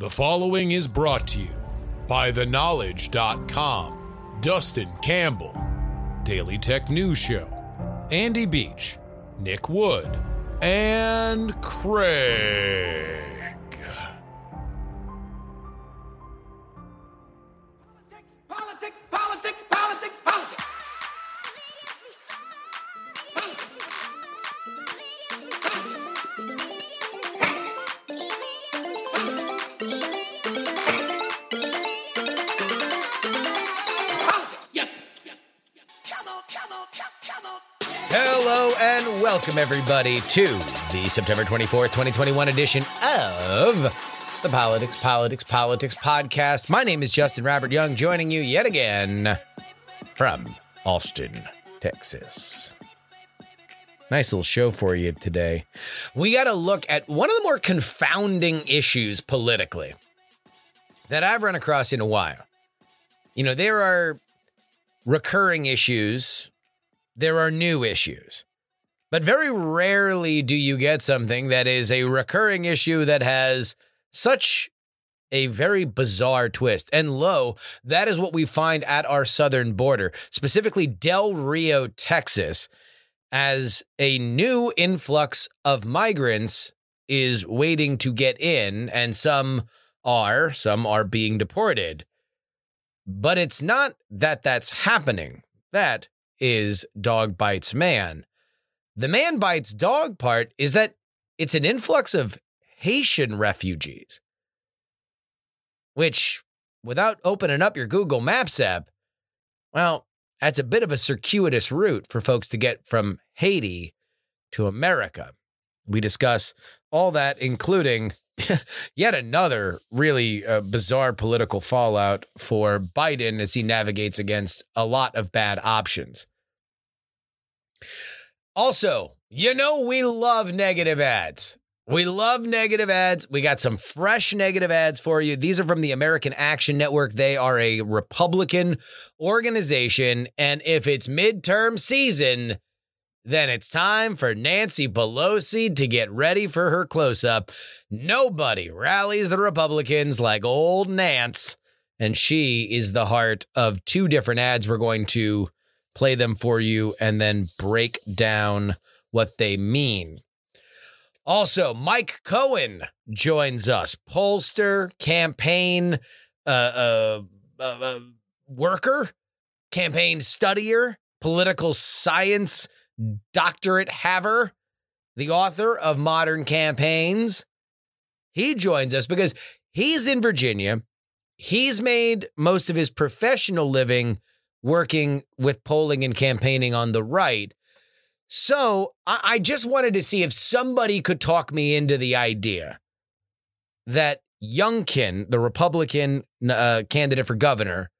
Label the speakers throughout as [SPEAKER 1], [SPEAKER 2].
[SPEAKER 1] The following is brought to you by TheKnowledge.com, Dustin Campbell, Daily Tech News Show, Andy Beach, Nick Wood, and Craig.
[SPEAKER 2] Welcome everybody to the September 24th, 2021 edition of the Politics, Politics, Politics podcast. My name is Justin Robert Young, joining you yet again from Austin, Texas. Nice little show for you today. We got to look at one of the more confounding issues politically that I've run across in a while. You know, there are recurring issues there are new issues. But very rarely do you get something that is a recurring issue that has such a very bizarre twist. And lo, that is what we find at our southern border, specifically Del Rio, Texas, as a new influx of migrants is waiting to get in, and some are, some are being deported. But it's not that that's happening. That is dog bites man. The man bites dog part is that it's an influx of Haitian refugees, which, without opening up your Google Maps app, well, that's a bit of a circuitous route for folks to get from Haiti to America. We discuss all that, including yet another really uh, bizarre political fallout for Biden as he navigates against a lot of bad options. Also, you know, we love negative ads. We love negative ads. We got some fresh negative ads for you. These are from the American Action Network. They are a Republican organization. And if it's midterm season, then it's time for Nancy Pelosi to get ready for her close up. Nobody rallies the Republicans like old Nance, and she is the heart of two different ads. We're going to play them for you and then break down what they mean. Also, Mike Cohen joins us, pollster, campaign uh, uh, uh, uh, worker, campaign studier, political science doctorate haver, the author of Modern Campaigns. He joins us because he's in Virginia. He's made most of his professional living working with polling and campaigning on the right. So I, I just wanted to see if somebody could talk me into the idea that Youngkin, the Republican uh, candidate for governor,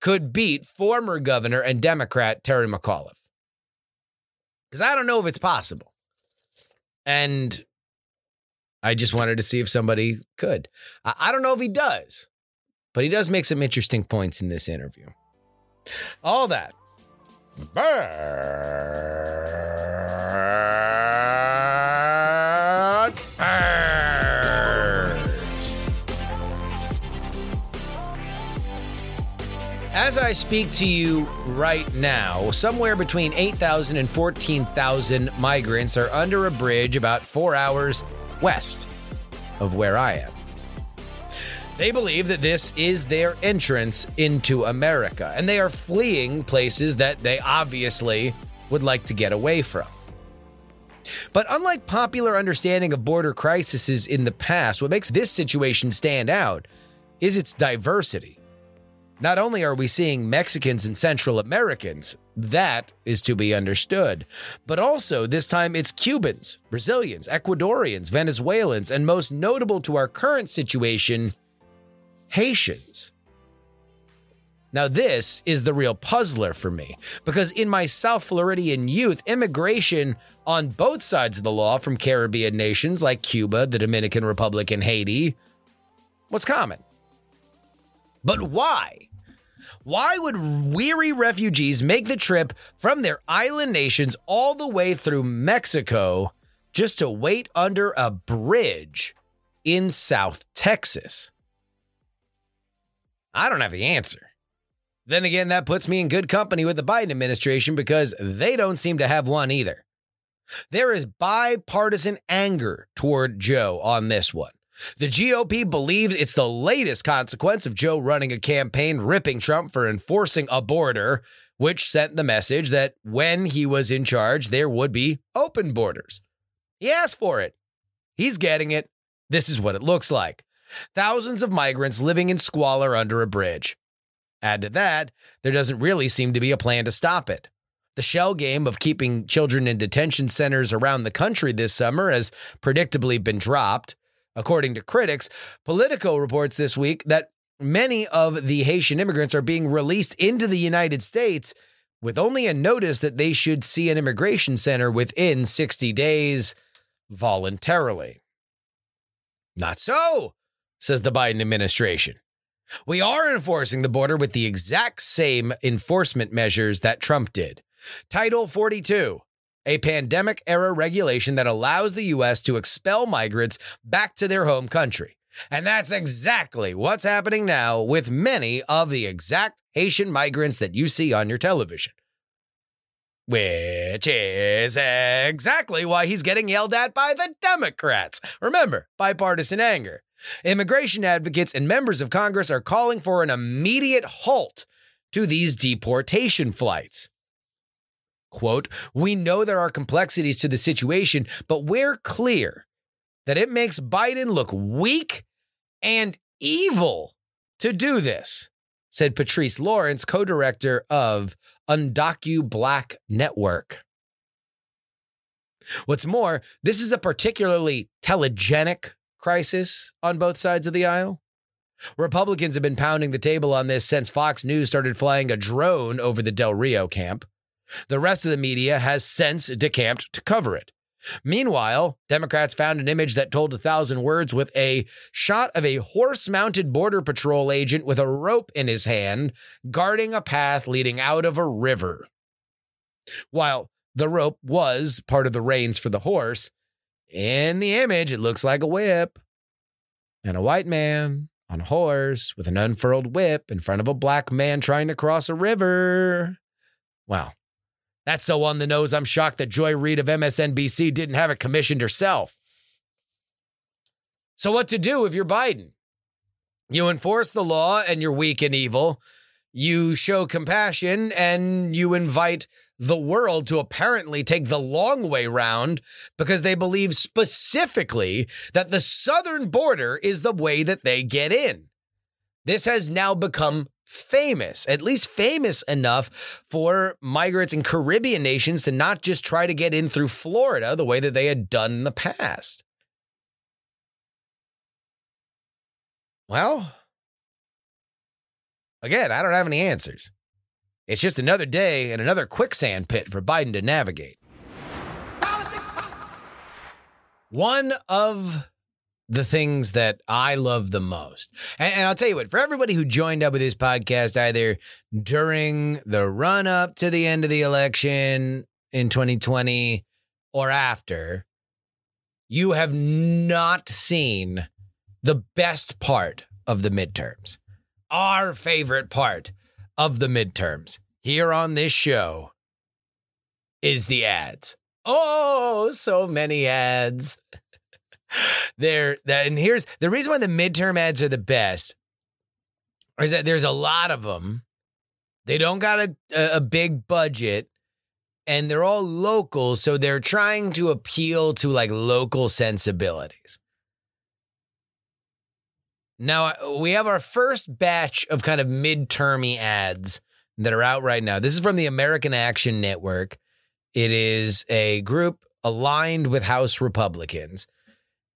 [SPEAKER 2] could beat former governor and Democrat Terry McAuliffe because I don't know if it's possible. And I just wanted to see if somebody could. I, I don't know if he does, but he does make some interesting points in this interview. All that. First. As I speak to you right now, somewhere between 8,000 and 14,000 migrants are under a bridge about four hours west of where I am. They believe that this is their entrance into America, and they are fleeing places that they obviously would like to get away from. But unlike popular understanding of border crises in the past, what makes this situation stand out is its diversity. Not only are we seeing Mexicans and Central Americans, that is to be understood, but also this time it's Cubans, Brazilians, Ecuadorians, Venezuelans, and most notable to our current situation, Haitians. Now, this is the real puzzler for me because in my South Floridian youth, immigration on both sides of the law from Caribbean nations like Cuba, the Dominican Republic, and Haiti was common. But why? Why would weary refugees make the trip from their island nations all the way through Mexico just to wait under a bridge in South Texas? I don't have the answer. Then again, that puts me in good company with the Biden administration because they don't seem to have one either. There is bipartisan anger toward Joe on this one. The GOP believes it's the latest consequence of Joe running a campaign ripping Trump for enforcing a border, which sent the message that when he was in charge, there would be open borders. He asked for it. He's getting it. This is what it looks like thousands of migrants living in squalor under a bridge. Add to that, there doesn't really seem to be a plan to stop it. The shell game of keeping children in detention centers around the country this summer has predictably been dropped. According to critics, Politico reports this week that many of the Haitian immigrants are being released into the United States with only a notice that they should see an immigration center within 60 days voluntarily. Not so, says the Biden administration. We are enforcing the border with the exact same enforcement measures that Trump did. Title 42, a pandemic era regulation that allows the U.S. to expel migrants back to their home country. And that's exactly what's happening now with many of the exact Haitian migrants that you see on your television. Which is exactly why he's getting yelled at by the Democrats. Remember, bipartisan anger. Immigration advocates and members of Congress are calling for an immediate halt to these deportation flights. Quote, we know there are complexities to the situation, but we're clear that it makes Biden look weak and evil to do this, said Patrice Lawrence, co director of Undocu Black Network. What's more, this is a particularly telegenic crisis on both sides of the aisle. Republicans have been pounding the table on this since Fox News started flying a drone over the Del Rio camp. The rest of the media has since decamped to cover it. Meanwhile, Democrats found an image that told a thousand words with a shot of a horse mounted Border Patrol agent with a rope in his hand, guarding a path leading out of a river. While the rope was part of the reins for the horse, in the image, it looks like a whip and a white man on a horse with an unfurled whip in front of a black man trying to cross a river. Wow. That's so on the nose, I'm shocked that Joy Reid of MSNBC didn't have it commissioned herself. So, what to do if you're Biden? You enforce the law and you're weak and evil. You show compassion and you invite the world to apparently take the long way round because they believe specifically that the southern border is the way that they get in. This has now become famous, at least famous enough for migrants in Caribbean nations to not just try to get in through Florida the way that they had done in the past. Well, again, I don't have any answers. It's just another day and another quicksand pit for Biden to navigate. One of the things that I love the most. And, and, I'll tell you what, for everybody who joined up with this podcast either during the run up to the end of the election in 2020 or after, you have not seen the best part of the midterms. Our favorite part of the midterms here on this show is the ads. Oh, so many ads. there that and here's the reason why the midterm ads are the best is that there's a lot of them. They don't got a, a big budget and they're all local, so they're trying to appeal to like local sensibilities. Now, uh, we have our first batch of kind of midtermy ads that are out right now. This is from the American Action Network. It is a group aligned with House Republicans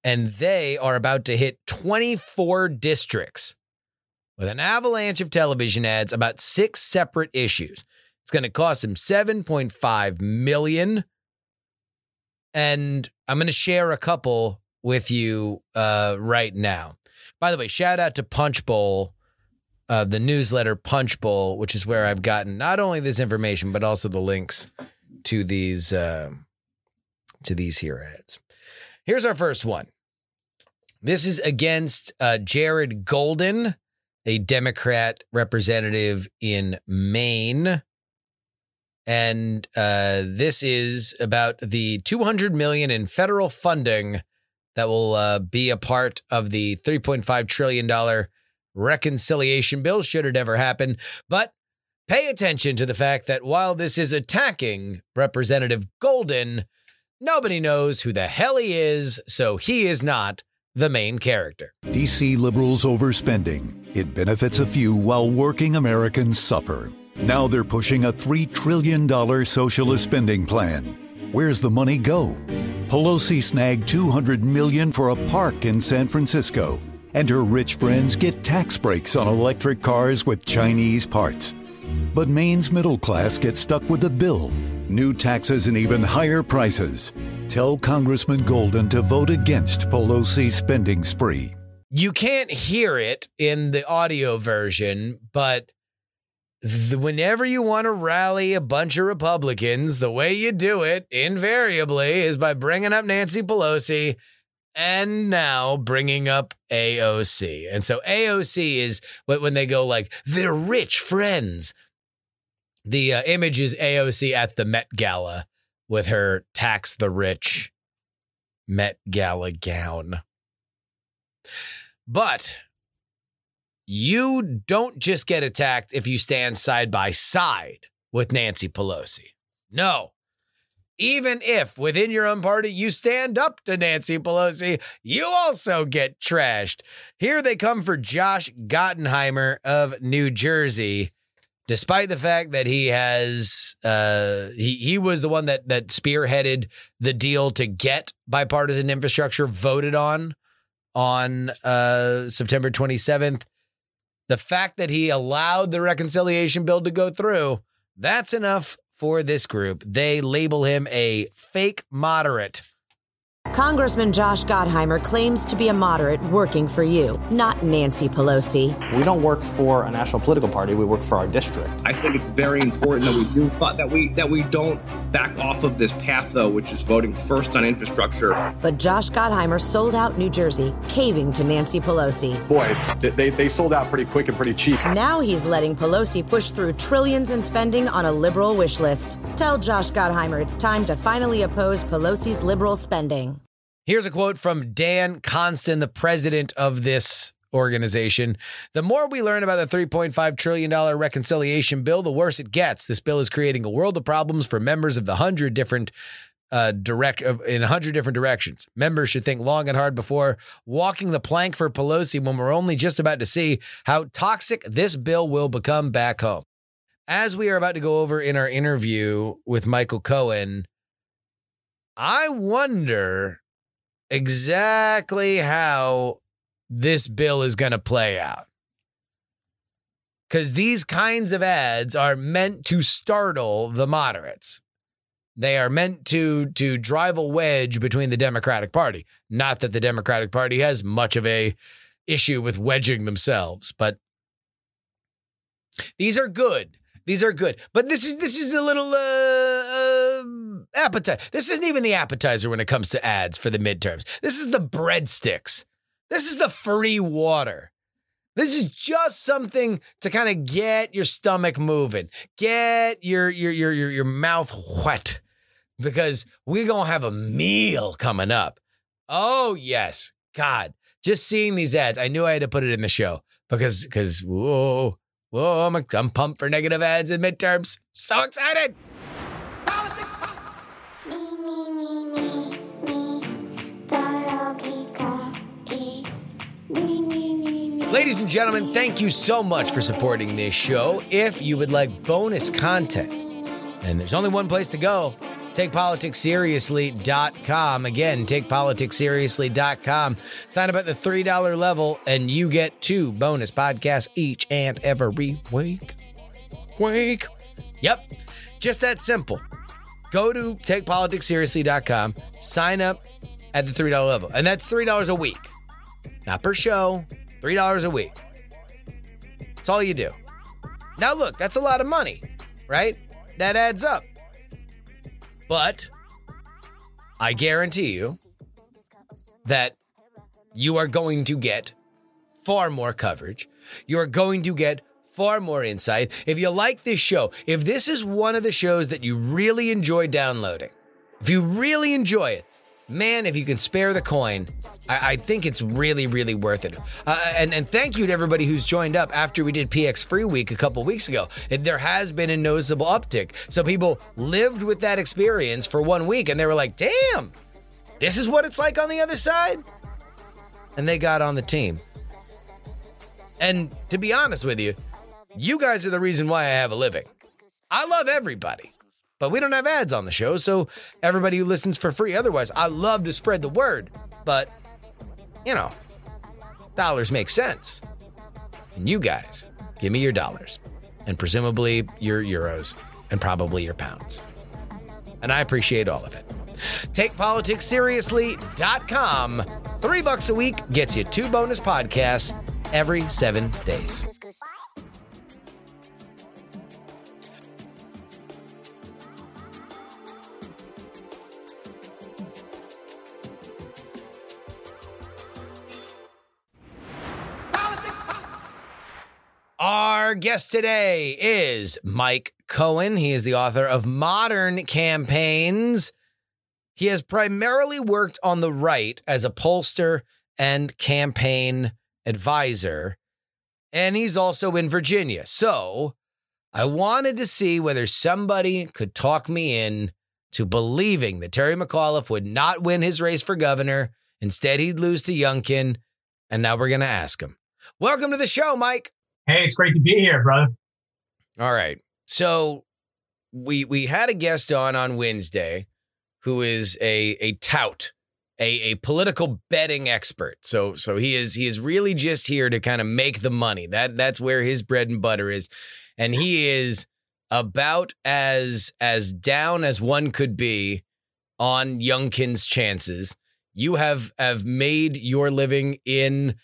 [SPEAKER 2] and they are about to hit 24 districts with an avalanche of television ads about six separate issues. It's going to cost them 7.5 million and I'm going to share a couple with you uh, right now. By the way, shout out to Punchbowl, uh, the newsletter Punchbowl, which is where I've gotten not only this information but also the links to these uh, to these here ads. Here's our first one. This is against uh, Jared Golden, a Democrat representative in Maine. And uh, this is about the 200 million in federal funding that will uh, be a part of the 3.5 trillion dollar reconciliation bill should it ever happen. But pay attention to the fact that while this is attacking Representative Golden, nobody knows who the hell he is, so he is not the main character.
[SPEAKER 3] DC liberals overspending. It benefits a few while working Americans suffer. Now they're pushing a $3 trillion socialist spending plan. Where's the money go? Pelosi snagged 200 million for a park in San Francisco, and her rich friends get tax breaks on electric cars with Chinese parts. But Maine's middle class gets stuck with the bill, new taxes and even higher prices. Tell Congressman Golden to vote against Pelosi's spending spree.
[SPEAKER 2] You can't hear it in the audio version, but th- whenever you want to rally a bunch of Republicans, the way you do it invariably is by bringing up Nancy Pelosi and now bringing up AOC. And so AOC is when they go like, they're rich friends. The uh, image is AOC at the Met Gala with her tax the rich Met Gala gown. But you don't just get attacked if you stand side by side with Nancy Pelosi. No. Even if within your own party you stand up to Nancy Pelosi, you also get trashed. Here they come for Josh Gottheimer of New Jersey, despite the fact that he has uh, he he was the one that that spearheaded the deal to get bipartisan infrastructure voted on on uh, September 27th. The fact that he allowed the reconciliation bill to go through, that's enough for this group. They label him a fake moderate.
[SPEAKER 4] Congressman Josh Gottheimer claims to be a moderate working for you, not Nancy Pelosi.
[SPEAKER 5] We don't work for a national political party. We work for our district.
[SPEAKER 6] I think it's very important that we do that we that we don't back off of this path though, which is voting first on infrastructure.
[SPEAKER 4] But Josh Gottheimer sold out New Jersey, caving to Nancy Pelosi.
[SPEAKER 7] Boy, they, they sold out pretty quick and pretty cheap.
[SPEAKER 4] Now he's letting Pelosi push through trillions in spending on a liberal wish list. Tell Josh Gottheimer it's time to finally oppose Pelosi's liberal spending.
[SPEAKER 2] Here's a quote from Dan Conston, the president of this organization. The more we learn about the $3.5 trillion reconciliation bill, the worse it gets. This bill is creating a world of problems for members of the hundred different uh, direct in a hundred different directions. Members should think long and hard before walking the plank for Pelosi when we're only just about to see how toxic this bill will become back home. As we are about to go over in our interview with Michael Cohen, I wonder exactly how this bill is going to play out. Because these kinds of ads are meant to startle the moderates. They are meant to to drive a wedge between the Democratic Party. Not that the Democratic Party has much of a issue with wedging themselves, but these are good. These are good. But this is this is a little uh, uh, appetizer. This isn't even the appetizer when it comes to ads for the midterms. This is the breadsticks. This is the free water. This is just something to kind of get your stomach moving, get your your your your, your mouth wet, because we're gonna have a meal coming up. Oh yes, God! Just seeing these ads, I knew I had to put it in the show because because whoa whoa, I'm I'm pumped for negative ads in midterms. So excited! Ladies and gentlemen, thank you so much for supporting this show. If you would like bonus content, and there's only one place to go, takepoliticsseriously.com. Again, takepoliticsseriously.com. Sign up at the $3 level and you get two bonus podcasts each and every week. Week. Yep. Just that simple. Go to takepoliticsseriously.com, sign up at the $3 level. And that's $3 a week. Not per show, $3 a week. That's all you do. Now, look, that's a lot of money, right? That adds up. But I guarantee you that you are going to get far more coverage. You're going to get far more insight. If you like this show, if this is one of the shows that you really enjoy downloading, if you really enjoy it, man, if you can spare the coin, I, I think it's really, really worth it. Uh, and, and thank you to everybody who's joined up after we did PX Free Week a couple weeks ago. There has been a noticeable uptick. So people lived with that experience for one week and they were like, damn, this is what it's like on the other side. And they got on the team. And to be honest with you, you guys are the reason why I have a living. I love everybody, but we don't have ads on the show, so everybody who listens for free. Otherwise, I love to spread the word, but you know, dollars make sense. And you guys, give me your dollars and presumably your euros and probably your pounds. And I appreciate all of it. TakePoliticsSeriously.com. Three bucks a week gets you two bonus podcasts every seven days. Our guest today is Mike Cohen. He is the author of Modern Campaigns. He has primarily worked on the right as a pollster and campaign advisor, and he's also in Virginia. So I wanted to see whether somebody could talk me in to believing that Terry McAuliffe would not win his race for governor. Instead, he'd lose to Youngkin. And now we're going to ask him. Welcome to the show, Mike.
[SPEAKER 8] Hey, it's great to be here, brother.
[SPEAKER 2] All right. So we we had a guest on on Wednesday who is a a tout, a a political betting expert. So so he is he is really just here to kind of make the money. That that's where his bread and butter is. And he is about as as down as one could be on Youngkin's chances. You have have made your living in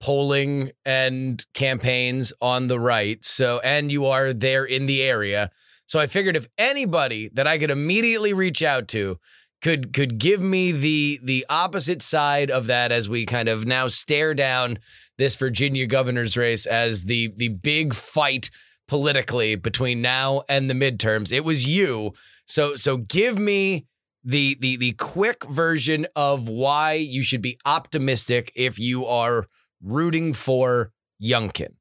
[SPEAKER 2] polling and campaigns on the right. So, and you are there in the area. So I figured if anybody that I could immediately reach out to could could give me the the opposite side of that as we kind of now stare down this Virginia governor's race as the the big fight politically between now and the midterms. It was you. So so give me the the the quick version of why you should be optimistic if you are rooting for Youngkin?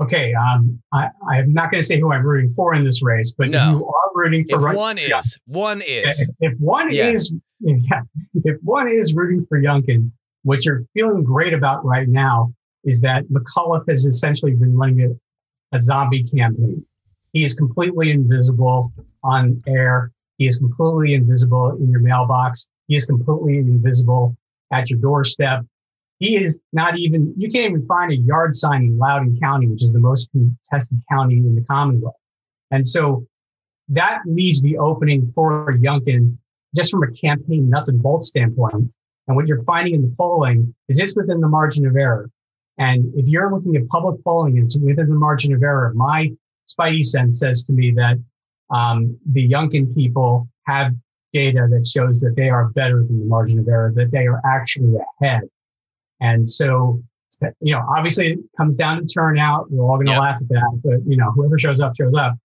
[SPEAKER 8] Okay, um, I, I'm not going to say who I'm rooting for in this race, but
[SPEAKER 2] No.
[SPEAKER 8] you are rooting for
[SPEAKER 2] If
[SPEAKER 8] right-
[SPEAKER 2] one
[SPEAKER 8] yeah.
[SPEAKER 2] is, one is.
[SPEAKER 8] If, if one
[SPEAKER 2] Yeah.
[SPEAKER 8] is, yeah, if one is rooting for Youngkin, what you're feeling great about right now is that McAuliffe has essentially been running a, a zombie campaign. He is completely invisible on air. He is completely invisible in your mailbox. He is completely invisible at your doorstep. He is not even, you can't even find a yard sign in Loudoun County, which is the most contested county in the Commonwealth. And so that leaves the opening for Youngkin just from a campaign nuts and bolts standpoint. And what you're finding in the polling is it's within the margin of error. And if you're looking at public polling, it's within the margin of error. My spidey sense says to me that um, the Youngkin people have data that shows that they are better than the margin of error, that they are actually ahead. And so, you know, obviously it comes down to turnout. We're all going to
[SPEAKER 2] Yep.
[SPEAKER 8] laugh at that, but you know, whoever shows up, shows up.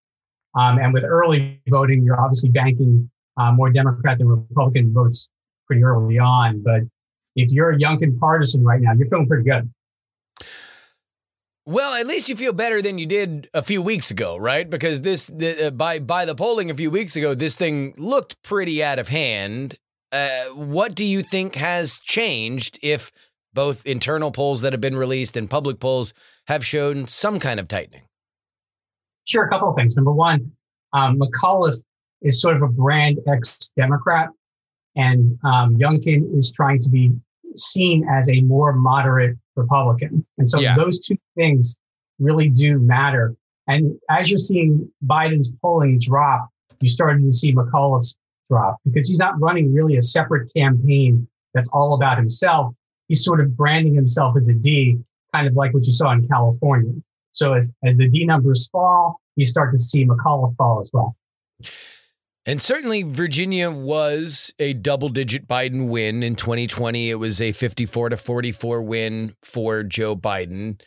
[SPEAKER 8] Um, and with early voting, you're obviously banking uh, more Democrat than Republican votes pretty early on. But if you're a Youngkin partisan right now, you're feeling pretty good.
[SPEAKER 2] Well, at least you feel better than you did a few weeks ago, right? Because this, the, uh, by by the polling a few weeks ago, this thing looked pretty out of hand. Uh, what do you think has changed if both internal polls that have been released and public polls have shown some kind of tightening?
[SPEAKER 8] Sure, a couple of things. Number one, um, McAuliffe is sort of a brand ex Democrat, and um, Youngkin is trying to be seen as a more moderate Republican. And so
[SPEAKER 2] Yeah.
[SPEAKER 8] those two things really do matter. And as you're seeing Biden's polling drop, you started to see McAuliffe's drop because he's not running really a separate campaign that's all about himself. He's sort of branding himself as a D, kind of like what you saw in California. So as, as the D numbers fall, you start to see McAuliffe fall as well.
[SPEAKER 2] And certainly, Virginia was a double digit Biden win. In 2020, it was a 54 to 44 win for Joe Biden.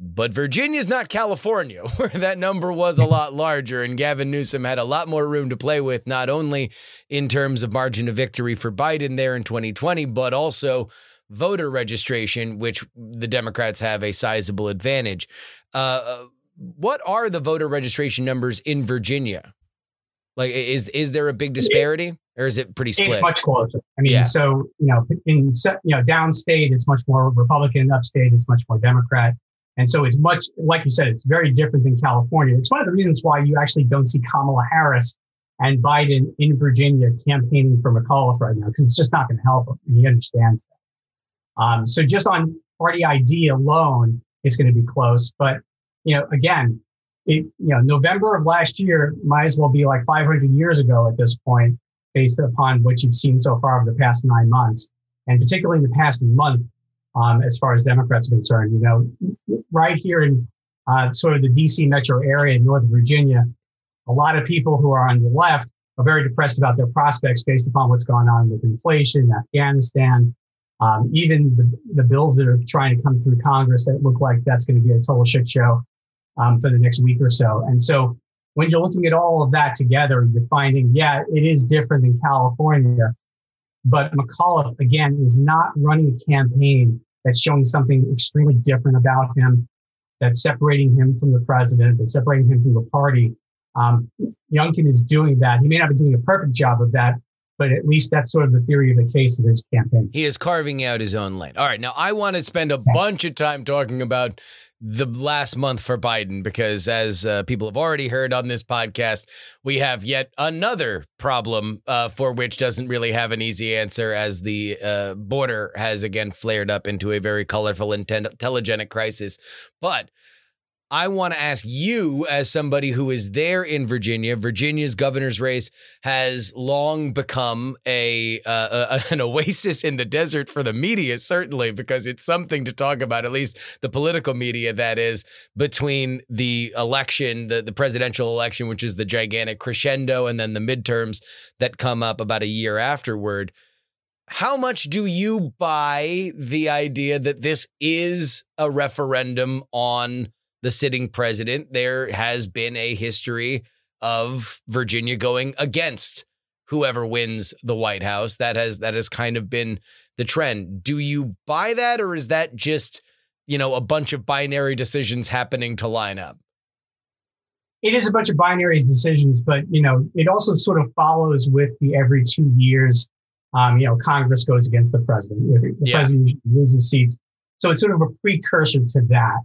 [SPEAKER 2] But Virginia is not California, where that number was a lot larger, and Gavin Newsom had a lot more room to play with, not only in terms of margin of victory for Biden there in 2020, but also voter registration, which the Democrats have a sizable advantage. Uh, uh what are the voter registration numbers in Virginia? Like, is is there a big disparity, or is it pretty split?
[SPEAKER 8] It's much closer. I mean, yeah. so you know, in you know, downstate it's much more Republican, upstate it's much more Democrat. And so it's much, like you said, it's very different than California. It's one of the reasons why you actually don't see Kamala Harris and Biden in Virginia campaigning for McAuliffe right now, because it's just not going to help him. And he understands that. Um, so just on party ID alone, it's going to be close. But, you know, again, it, you know, November of last year might as well be like 500 years ago at this point, based upon what you've seen so far over the past nine months. And particularly in the past month, um, as far as Democrats are concerned. You know, right here in uh, sort of the DC metro area in Northern Virginia, a lot of people who are on the left are very depressed about their prospects based upon what's going on with inflation, Afghanistan, um, even the, the, bills that are trying to come through Congress that look like that's going to be a total shit show um, for the next week or so. And so when you're looking at all of that together, you're finding, yeah, it is different than California. But McAuliffe, again, is not running a campaign that's showing something extremely different about him, that's separating him from the president, that's separating him from the party. Um, Youngkin is doing that. He may not be doing a perfect job of that, but at least that's sort of the theory of the case of his campaign.
[SPEAKER 2] He is carving out his own lane. All right. Now, I want to spend a bunch of time talking about the last month for Biden because, as uh, people have already heard on this podcast, we have yet another problem uh, for which doesn't really have an easy answer, as the uh, border has again flared up into a very colorful and telegenic crisis. But I want to ask you, as somebody who is there in Virginia, Virginia's governor's race has long become a, uh, a, an oasis in the desert for the media, certainly because it's something to talk about. At least the political media, that is, between the election, the the presidential election, which is the gigantic crescendo, and then the midterms that come up about a year afterward. How much do you buy the idea that this is a referendum on? The sitting president, there has been a history of Virginia going against whoever wins the White House. That has that has kind of been the trend. Do you buy that or is that just, you know, a bunch of binary decisions happening to line up?
[SPEAKER 8] It is a bunch of binary decisions, but you know, it also sort of follows with the every two years, um, you know, Congress goes against the president. The yeah. president loses seats. So it's sort of a precursor to that.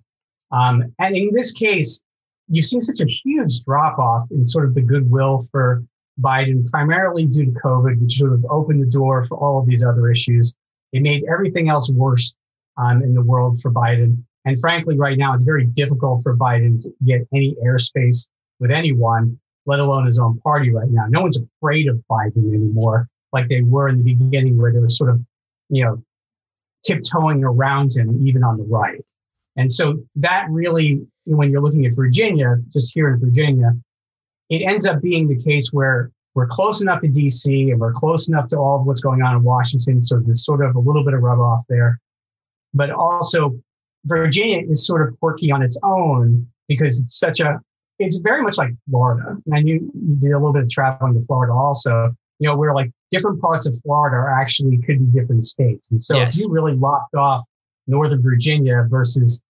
[SPEAKER 8] Um, and in this case, you've seen such a huge drop off in sort of the goodwill for Biden, primarily due to COVID, which sort of opened the door for all of these other issues. It made everything else worse um, in the world for Biden. And frankly, right now, it's very difficult for Biden to get any airspace with anyone, let alone his own party right now. No one's afraid of Biden anymore, like they were in the beginning, where they were sort of, you know, tiptoeing around him, even on the right. And so that really, when you're looking at Virginia, just here in Virginia, it ends up being the case where we're close enough to DC and we're close enough to all of what's going on in Washington. So there's sort of a little bit of rub off there. But also, Virginia is sort of quirky on its own because it's such a, it's very much like Florida. And you, you did a little bit of traveling to Florida also, you know, where like different parts of Florida are actually could be different states. And so yes. if you really locked off Northern Virginia versus,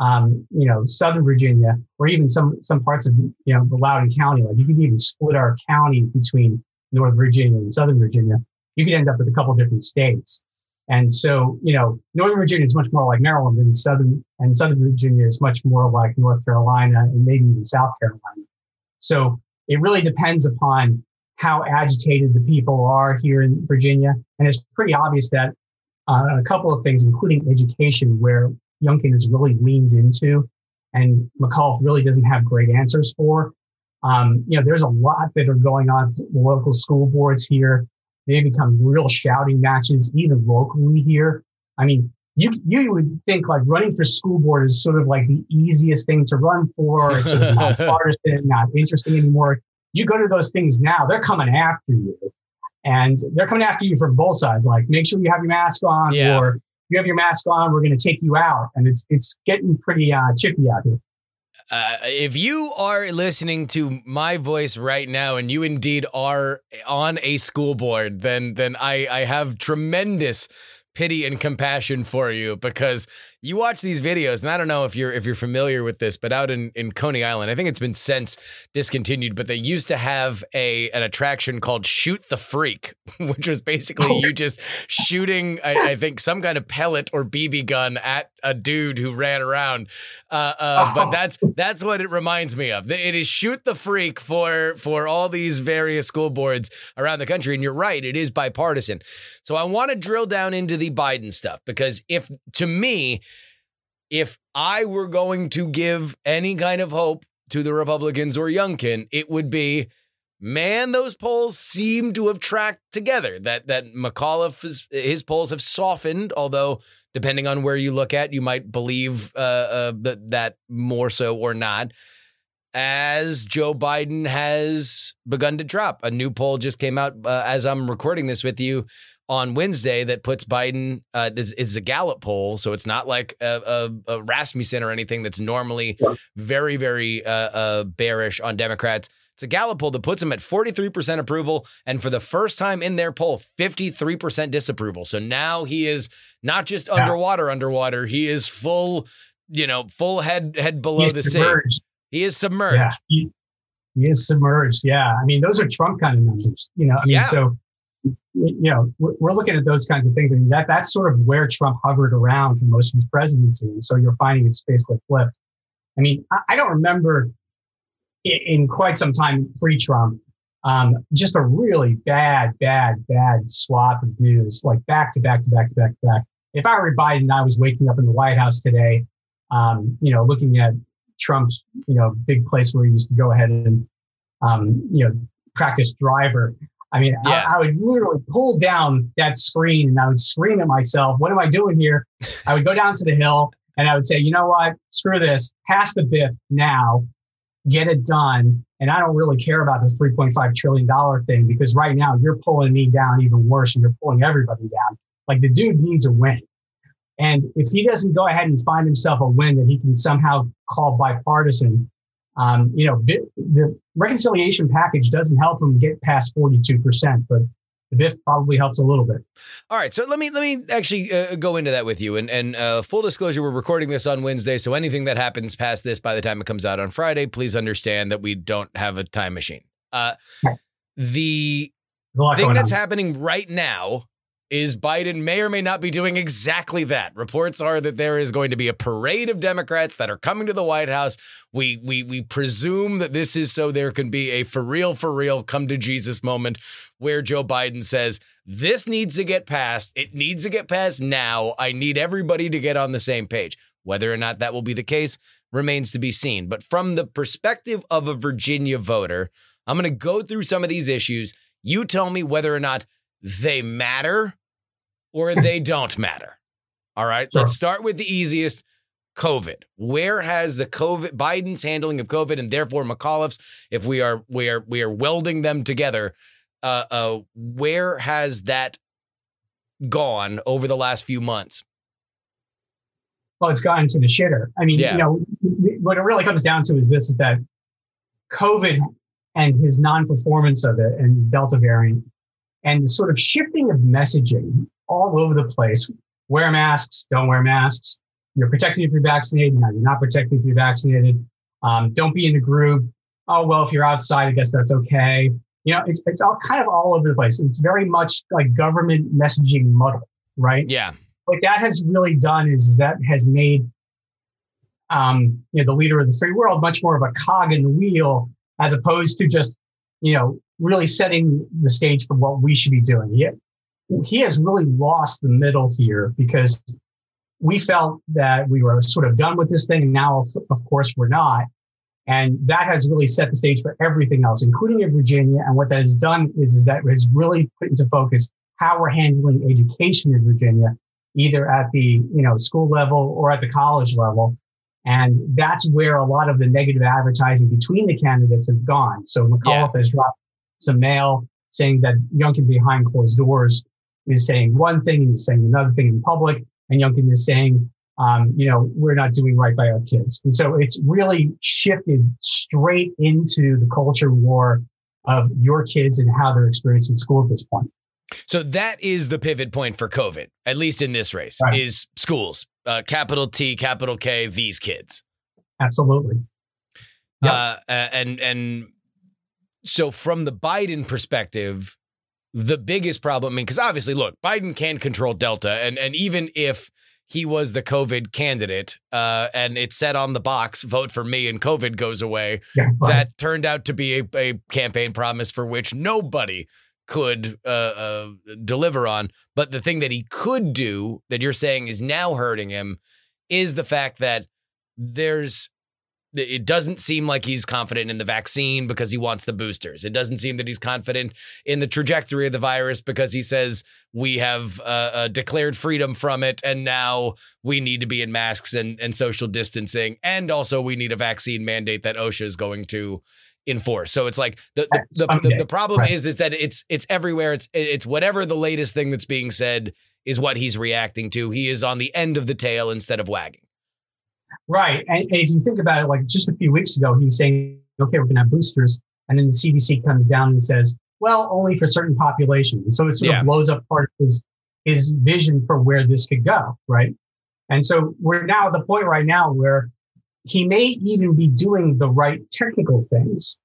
[SPEAKER 8] um, you know, Southern Virginia, or even some some parts of you know the Loudoun County. Like you could even split our county between North Virginia and Southern Virginia. You could end up with a couple different states. And so, you know, Northern Virginia is much more like Maryland than Southern, and Southern Virginia is much more like North Carolina and maybe even South Carolina. So it really depends upon how agitated the people are here in Virginia. And it's pretty obvious that uh, a couple of things, including education, where Youngkin has really leaned into and McAuliffe really doesn't have great answers for. Um, you know, there's a lot that are going on the local school boards here. They become real shouting matches, even locally here. I mean, you you would think like running for school board is sort of like the easiest thing to run for. It's sort of not partisan, not interesting anymore. You go to those things now, they're coming after you. And they're coming after you from both sides. Like, make sure you have your mask on,
[SPEAKER 2] Yeah.
[SPEAKER 8] or you have your mask on, we're going to take you out. And it's it's getting pretty uh, chippy out here.
[SPEAKER 2] Uh, if you are listening to my voice right now and you indeed are on a school board, then then I, I have tremendous pity and compassion for you because you watch these videos and I don't know if you're if you're familiar with this, but out in, in Coney Island, I think it's been since discontinued, but they used to have a an attraction called Shoot the Freak, which was basically you just shooting I, I think some kind of pellet or BB gun at a dude who ran around. Uh, uh, but that's that's what it reminds me of. It is shoot the freak for for all these various school boards around the country. And you're right, it is bipartisan. So I want to drill down into the Biden stuff because if to me, if I were going to give any kind of hope to the Republicans or Youngkin, it would be man, those polls seem to have tracked together. That that McAuliffe is, his polls have softened, although depending on where you look at, you might believe uh, uh, that that more so or not. As Joe Biden has begun to drop, a new poll just came out uh, as I'm recording this with you on Wednesday that puts Biden. Uh, it's, it's a Gallup poll, so it's not like a, a, a Rasmussen or anything that's normally very, very uh, uh, bearish on Democrats. It's a Gallup poll that puts him at 43% approval, and for the first time in their poll, 53% disapproval. So now he is not just
[SPEAKER 8] Yeah.
[SPEAKER 2] underwater, underwater. He is full, you know, full head head below
[SPEAKER 8] He's
[SPEAKER 2] the sea. He is submerged.
[SPEAKER 8] Yeah, he, he is submerged. Yeah, I mean, those are Trump kind of numbers. You know, I mean,
[SPEAKER 2] Yeah.
[SPEAKER 8] so you know, we're, looking at those kinds of things. I mean, that that's sort of where Trump hovered around for most of his presidency, and so you're finding it's basically flipped. I mean, I, don't remember in, quite some time pre-Trump. Um, just a really bad, bad, bad swath of news, like back to back to back to back to back. If I were Biden, I was waking up in the White House today, um, you know, looking at Trump's, you know, big place where he used to go ahead and, um, you know, practice driver. I mean,
[SPEAKER 2] Yeah.
[SPEAKER 8] I, I would literally pull down that screen and I would scream at myself, what am I doing here? I would go down to the hill and I would say, you know what? Screw this. Pass the BIF now. Get it done. And I don't really care about this $3.5 trillion thing because right now you're pulling me down even worse and you're pulling everybody down. Like the dude needs a win. And if he doesn't go ahead and find himself a win that he can somehow call bipartisan, um, you know, the reconciliation package doesn't help them get past 42%, but the BIF probably helps a little bit.
[SPEAKER 2] All right, so let me let me actually uh, go into that with you. And and uh, full disclosure, we're recording this on Wednesday, so anything that happens past this by the time it comes out on Friday, please understand that we don't have a time machine. Uh, the
[SPEAKER 8] There's a lot
[SPEAKER 2] thing that's
[SPEAKER 8] on.
[SPEAKER 2] happening right now is Biden may or may not be doing exactly that. Reports are that there is going to be a parade of Democrats that are coming to the White House. We we we presume that this is so there can be a for real for real come to Jesus moment where Joe Biden says this needs to get passed. It needs to get passed now. I need everybody to get on the same page. Whether or not that will be the case remains to be seen. But from the perspective of a Virginia voter, I'm going to go through some of these issues. You tell me whether or not they matter or they don't matter. All right.
[SPEAKER 8] Sure.
[SPEAKER 2] Let's start with the easiest COVID. Where has the COVID Biden's handling of COVID and therefore McAuliffe's, if we are we are we are welding them together, uh uh where has that gone over the last few months?
[SPEAKER 8] well, it's gotten to the shitter. I mean,
[SPEAKER 2] Yeah.
[SPEAKER 8] you know, what it really comes down to is this: is that COVID and his non-performance of it, and Delta variant, and the sort of shifting of messaging all over the place. Wear masks. Don't wear masks. You're protected if you're vaccinated. Now you're not protected if you're vaccinated. Um, don't be in a group. Oh well, if you're outside, I guess that's okay. You know, it's it's all kind of all over the place. It's very much like government messaging muddle, right?
[SPEAKER 2] Yeah.
[SPEAKER 8] what that has really done is that has made um, you know the leader of the free world much more of a cog in the wheel as opposed to just you know really setting the stage for what we should be doing. He, he has really lost the middle here because we felt that we were sort of done with this thing, and now of, course we're not. And that has really set the stage for everything else, including in Virginia. And what that has done is, is that it has really put into focus how we're handling education in Virginia either at the you know school level or at the college level And that's where a lot of the negative advertising between the candidates have gone. So McAuliffe yeah. has dropped some mail saying that Youngkin behind closed doors is saying one thing and he's saying another thing in public. And Youngkin is saying, um, you know, we're not doing right by our kids. And so it's really shifted straight into the culture war of your kids and how they're experiencing school at this point.
[SPEAKER 2] So that is the pivot point for COVID, at least in this race, right. is schools, uh, capital T, capital K, these kids.
[SPEAKER 8] Absolutely.
[SPEAKER 2] Yep. Uh, and and so from the Biden perspective, the biggest problem, I mean, because obviously, look, Biden can control Delta, and and even if he was the COVID candidate, uh, and it said on the box, "Vote for me," and COVID goes away. Yeah, that turned out to be a, a campaign promise for which nobody could uh, uh, deliver on. But the thing that he could do that you're saying is now hurting him is the fact that there's it doesn't seem like he's confident in the vaccine because he wants the boosters. It doesn't seem that he's confident in the trajectory of the virus because he says we have uh, uh, declared freedom from it and now we need to be in masks and, and social distancing. And also, we need a vaccine mandate that OSHA is going to enforce. So it's like the the, the, the, the problem right. is is that it's it's everywhere. It's it's whatever the latest thing that's being said is what he's reacting to. He is on the end of the tail instead of wagging.
[SPEAKER 8] Right. And, if you think about it, like just a few weeks ago, he was saying, okay, we're going to have boosters. And then the CDC comes down and says, well, only for certain populations. So it sort yeah. of blows up part of his, his vision for where this could go. Right. And so we're now at the point right now where he may even be doing the right technical things,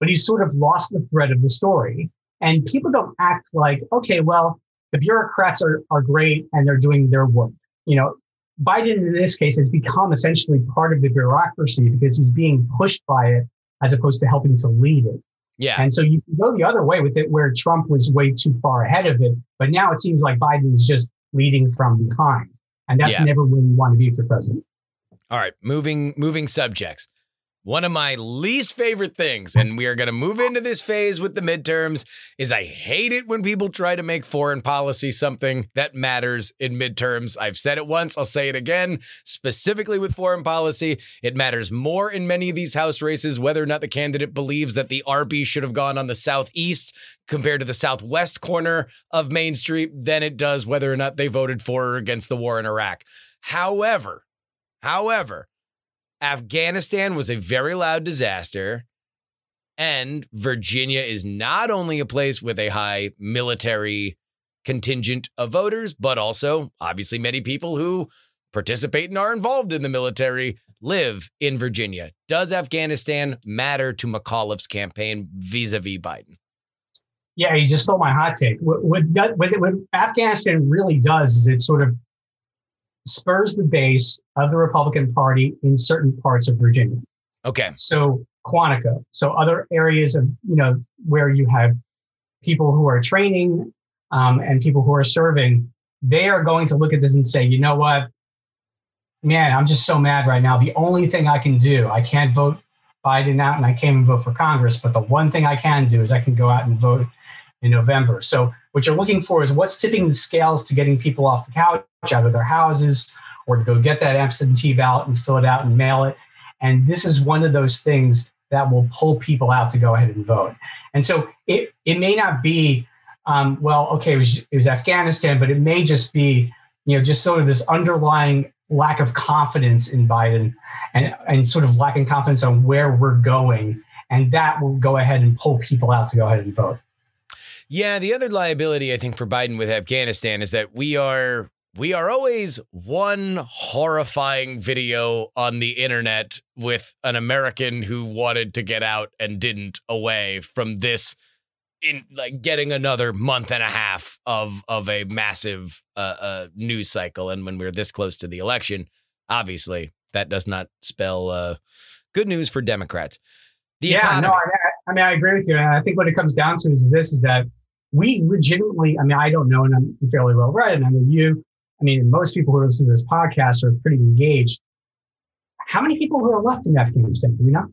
[SPEAKER 8] but he's sort of lost the thread of the story. And people don't act like, okay, well, the bureaucrats are, are great and they're doing their work. You know, Biden in this case has become essentially part of the bureaucracy because he's being pushed by it as opposed to helping to lead it.
[SPEAKER 2] Yeah.
[SPEAKER 8] And so you can go the other way with it where Trump was way too far ahead of it. But now it seems like Biden is just leading from behind. And that's yeah. never where you want to be for president.
[SPEAKER 2] All right, moving moving subjects. One of my least favorite things, and we are going to move into this phase with the midterms, is I hate it when people try to make foreign policy something that matters in midterms. I've said it once, I'll say it again. Specifically with foreign policy, it matters more in many of these House races whether or not the candidate believes that the Arby's should have gone on the Southeast compared to the Southwest corner of Main Street than it does whether or not they voted for or against the war in Iraq. However, however, Afghanistan was a very loud disaster. And Virginia is not only a place with a high military contingent of voters, but also obviously many people who participate and are involved in the military live in Virginia. Does Afghanistan matter to McAuliffe's campaign vis a vis Biden?
[SPEAKER 8] Yeah, you just stole my hot take. What, what, what, what Afghanistan really does is it sort of spurs the base of the Republican Party in certain parts of Virginia.
[SPEAKER 2] Okay.
[SPEAKER 8] So Quantico, so other areas of you know where you have people who are training um, and people who are serving, they are going to look at this and say, you know what, man, I'm just so mad right now. The only thing I can do, I can't vote Biden out and I can't even vote for Congress, but the one thing I can do is I can go out and vote in November. So what you're looking for is what's tipping the scales to getting people off the couch out of their houses or to go get that absentee ballot and fill it out and mail it. And this is one of those things that will pull people out to go ahead and vote. And so it, it may not be, um, well, okay, it was, it was Afghanistan, but it may just be, you know, just sort of this underlying lack of confidence in Biden and, and sort of lacking confidence on where we're going. And that will go ahead and pull people out to go ahead and vote.
[SPEAKER 2] Yeah, the other liability I think for Biden with Afghanistan is that we are we are always one horrifying video on the internet with an American who wanted to get out and didn't away from this in like getting another month and a half of of a massive uh, uh, news cycle and when we're this close to the election obviously that does not spell uh, good news for democrats the
[SPEAKER 8] yeah
[SPEAKER 2] economy.
[SPEAKER 8] no I, I mean i agree with you and i think what it comes down to is this is that we legitimately i mean i don't know and i'm fairly well read and i know you I mean, most people who listen to this podcast are pretty engaged. How many people who are left in Afghanistan? Do we know?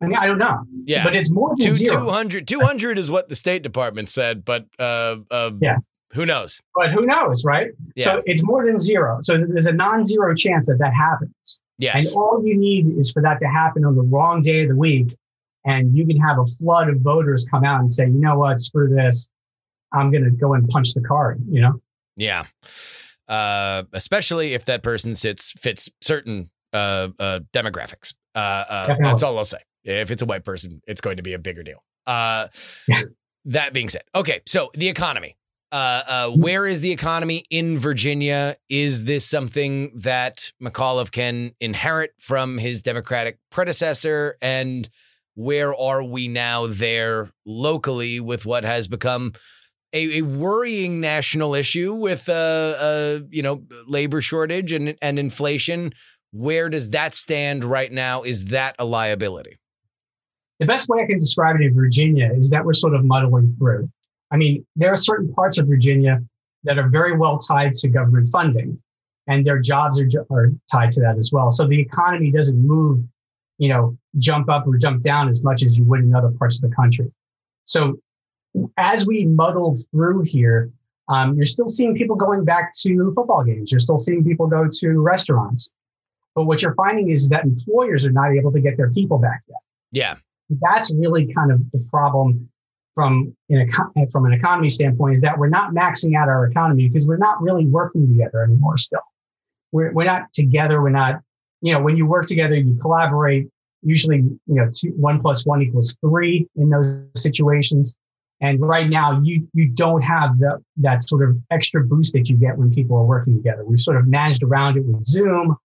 [SPEAKER 8] I mean, I don't know.
[SPEAKER 2] Yeah.
[SPEAKER 8] But it's more than Two,
[SPEAKER 2] zero. 200, 200 is what the State Department said, but uh, uh,
[SPEAKER 8] yeah.
[SPEAKER 2] Who knows?
[SPEAKER 8] But who knows, right?
[SPEAKER 2] Yeah.
[SPEAKER 8] So it's more than zero. So there's a non-zero chance that that happens.
[SPEAKER 2] Yes.
[SPEAKER 8] And all you need is for that to happen on the wrong day of the week. And you can have a flood of voters come out and say, you know what, screw this. I'm going to go and punch the card, you know?
[SPEAKER 2] Yeah. Uh, especially if that person sits fits certain uh, uh, demographics. Uh, uh, that's all I'll say. If it's a white person, it's going to be a bigger deal. Uh, that being said, okay, so the economy. Uh, uh, where is the economy in Virginia? Is this something that McAuliffe can inherit from his Democratic predecessor? And where are we now there locally with what has become a, a worrying national issue with uh, uh, you know labor shortage and and inflation? Where does that stand right now? Is that a liability?
[SPEAKER 8] The best way I can describe it in Virginia is that we're sort of muddling through. I mean, there are certain parts of Virginia that are very well tied to government funding, and their jobs are, are tied to that as well. So the economy doesn't move, you know, jump up or jump down as much as you would in other parts of the country. So as we muddle through here, um, you're still seeing people going back to football games. You're still seeing people go to restaurants. But what you're finding is that employers are not able to get their people back yet.
[SPEAKER 2] Yeah,
[SPEAKER 8] that's really kind of the problem from an eco- from an economy standpoint is that we're not maxing out our economy because we're not really working together anymore still. We're, we're not together. We're not you know when you work together you collaborate. Usually you know two, one plus one equals three in those situations and right now you you don't have the, that sort of extra boost that you get when people are working together we've sort of managed around it with zoom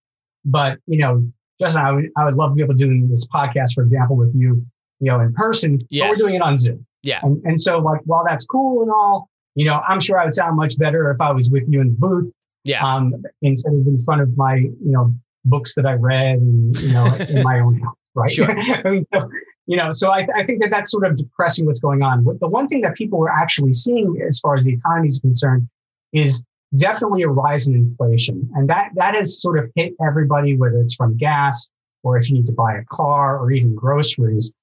[SPEAKER 8] but you know Justin, I would, I would love to be able to do this podcast, for example, with you, you know, in person, but we're doing it on Zoom.
[SPEAKER 2] Yeah.
[SPEAKER 8] And, and so like, while that's cool and all, you know, I'm sure I would sound much better if I was with you in the booth,
[SPEAKER 2] yeah,
[SPEAKER 8] um, instead of in front of my, you know, books that I read and, you know, in my own house. Right.
[SPEAKER 2] Sure.
[SPEAKER 8] I mean, so, you know, so I, I think that that's sort of depressing what's going on. What- The one thing that people are actually seeing as far as the economy is concerned is definitely a rise in inflation. And that, that has sort of hit everybody, whether it's from gas or if you need to buy a car or even groceries.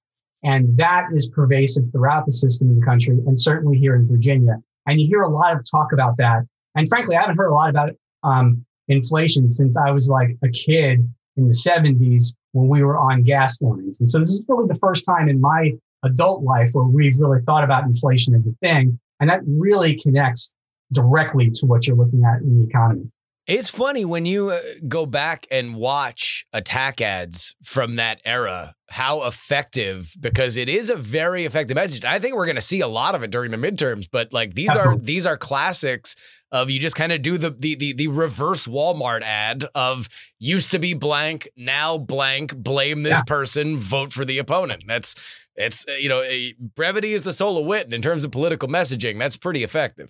[SPEAKER 8] And that is pervasive throughout the system in the country and certainly here in Virginia. And you hear a lot of talk about that. And frankly, I haven't heard a lot about um, inflation since I was like a kid in the 70s when we were on gas lines. And so this is really the first time in my adult life where we've really thought about inflation as a thing. And that really connects directly to what you're looking at in the economy.
[SPEAKER 2] It's funny when you uh, go back and watch attack ads from that era, how effective because it is a very effective message. I think we're going to see a lot of it during the midterms, but like these are these are classics of you just kind of do the, the the the reverse Walmart ad of used to be blank, now blank, blame this
[SPEAKER 8] Yeah.
[SPEAKER 2] person, vote for the opponent. That's it's uh, you know, a, brevity is the soul of wit and in terms of political messaging. That's pretty effective.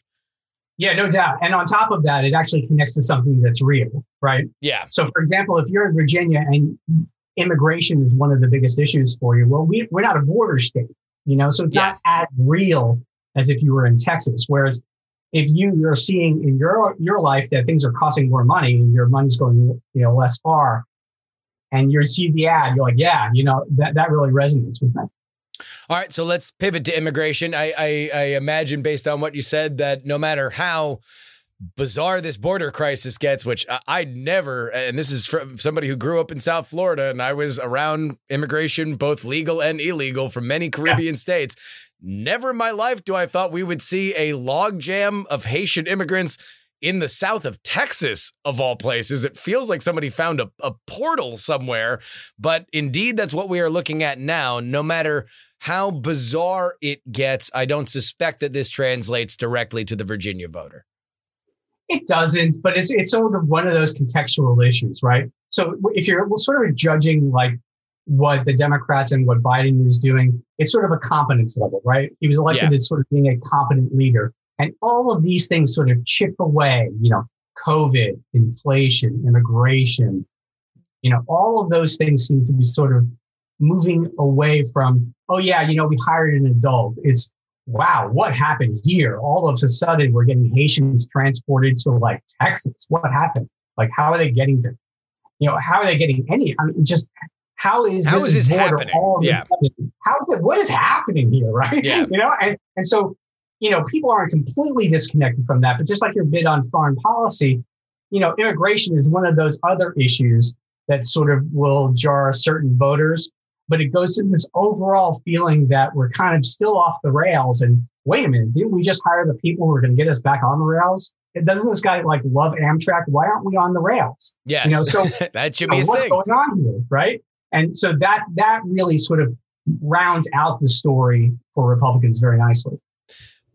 [SPEAKER 8] Yeah, no doubt. And on top of that, it actually connects to something that's real, right?
[SPEAKER 2] Yeah.
[SPEAKER 8] So, for example, if you're in Virginia and immigration is one of the biggest issues for you, well, we, we're not a border state, you know, so it's not as real as if you were in Texas. Whereas if you are seeing in your your life that things are costing more money and your money's going, you know, less far, and you see the ad, you're like, yeah, you know, that that really resonates with me.
[SPEAKER 2] All right, so let's pivot to immigration. I, I I imagine based on what you said that no matter how bizarre this border crisis gets, which I, I never, and this is from somebody who grew up in South Florida, and I was around immigration, both legal and illegal, from many Caribbean states. Never in my life do I thought we would see a logjam of Haitian immigrants in the south of Texas, of all places. It feels like somebody found a, a portal somewhere, but indeed, that's what we are looking at now. No matter how bizarre it gets, I don't suspect that this translates directly to the Virginia voter.
[SPEAKER 8] It doesn't, but it's it's sort of one of those contextual issues, right? So if you're sort of judging like what the Democrats and what Biden is doing, it's sort of a competence level, right? He was elected
[SPEAKER 2] Yeah.
[SPEAKER 8] as sort of being a competent leader, and all of these things sort of chip away, you know, COVID, inflation, immigration, you know, all of those things seem to be sort of moving away from, oh yeah, you know, we hired an adult. It's wow, what happened here? All of a sudden, we're getting Haitians transported to like Texas. What happened? Like, how are they getting to, you know, how are they getting any? I mean, just how is
[SPEAKER 2] How is this happening?
[SPEAKER 8] all
[SPEAKER 2] Yeah.
[SPEAKER 8] sudden- How is it? What is happening here? Right?
[SPEAKER 2] Yeah.
[SPEAKER 8] You know, and and so you know, people aren't completely disconnected from that, but just like your bid on foreign policy, you know, immigration is one of those other issues that sort of will jar certain voters. But it goes to this overall feeling that we're kind of still off the rails. And wait a minute, didn't we just hire the people who are going to get us back on the rails? Doesn't this guy like love Amtrak? Why aren't we on the rails?
[SPEAKER 2] Yes.
[SPEAKER 8] You know, so
[SPEAKER 2] that should
[SPEAKER 8] you
[SPEAKER 2] be
[SPEAKER 8] know,
[SPEAKER 2] his
[SPEAKER 8] what's
[SPEAKER 2] thing.
[SPEAKER 8] going on here, right? And so that that really sort of rounds out the story for Republicans very nicely.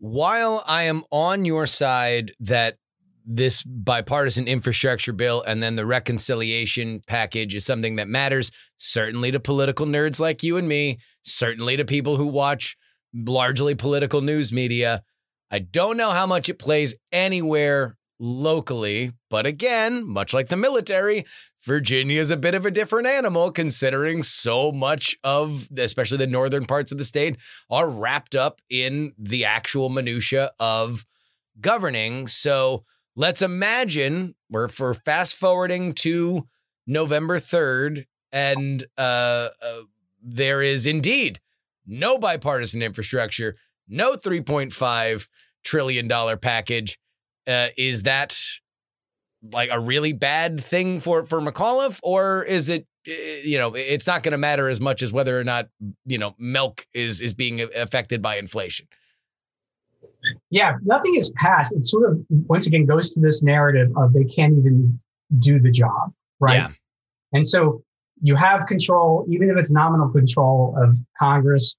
[SPEAKER 2] While I am on your side that this bipartisan infrastructure bill and then the reconciliation package is something that matters, certainly to political nerds like you and me, certainly to people who watch largely political news media. I don't know how much it plays anywhere locally, but again, much like the military, Virginia is a bit of a different animal considering so much of, especially the northern parts of the state, are wrapped up in the actual minutia of governing. So let's imagine we're for fast forwarding to November 3rd, and uh, uh, there is indeed no bipartisan infrastructure, no $3.5 trillion package. Uh, is that like a really bad thing for for McAuliffe, or is it? eh, You know, it's not going to matter as much as whether or not you know milk is is being affected by inflation.
[SPEAKER 8] Yeah, nothing is passed. It sort of once again goes to this narrative of they can't even do the job, right?
[SPEAKER 2] Yeah.
[SPEAKER 8] And so you have control, even if it's nominal control of Congress.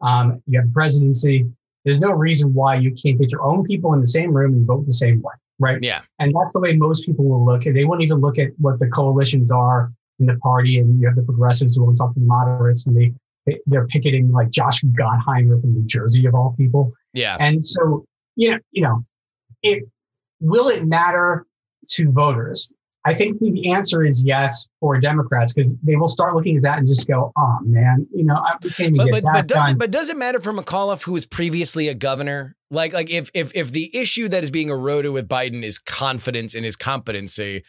[SPEAKER 8] Um, you have the presidency. There's no reason why you can't get your own people in the same room and vote the same way, right?
[SPEAKER 2] Yeah.
[SPEAKER 8] And that's the way most people will look at. They won't even look at what the coalitions are in the party, and you have the progressives who won't talk to the moderates, and they they- they're picketing like Josh Gottheimer from New Jersey of all people.
[SPEAKER 2] Yeah.
[SPEAKER 8] And so, you know, you know, it will it matter to voters? I think the answer is yes for Democrats because they will start looking at that and just go, "Oh man, you know, I, can't
[SPEAKER 2] But
[SPEAKER 8] get
[SPEAKER 2] but,
[SPEAKER 8] that
[SPEAKER 2] but does
[SPEAKER 8] done."
[SPEAKER 2] it but does it matter for McAuliffe, who was previously a governor? Like like if if if the issue that is being eroded with Biden is confidence in his competency,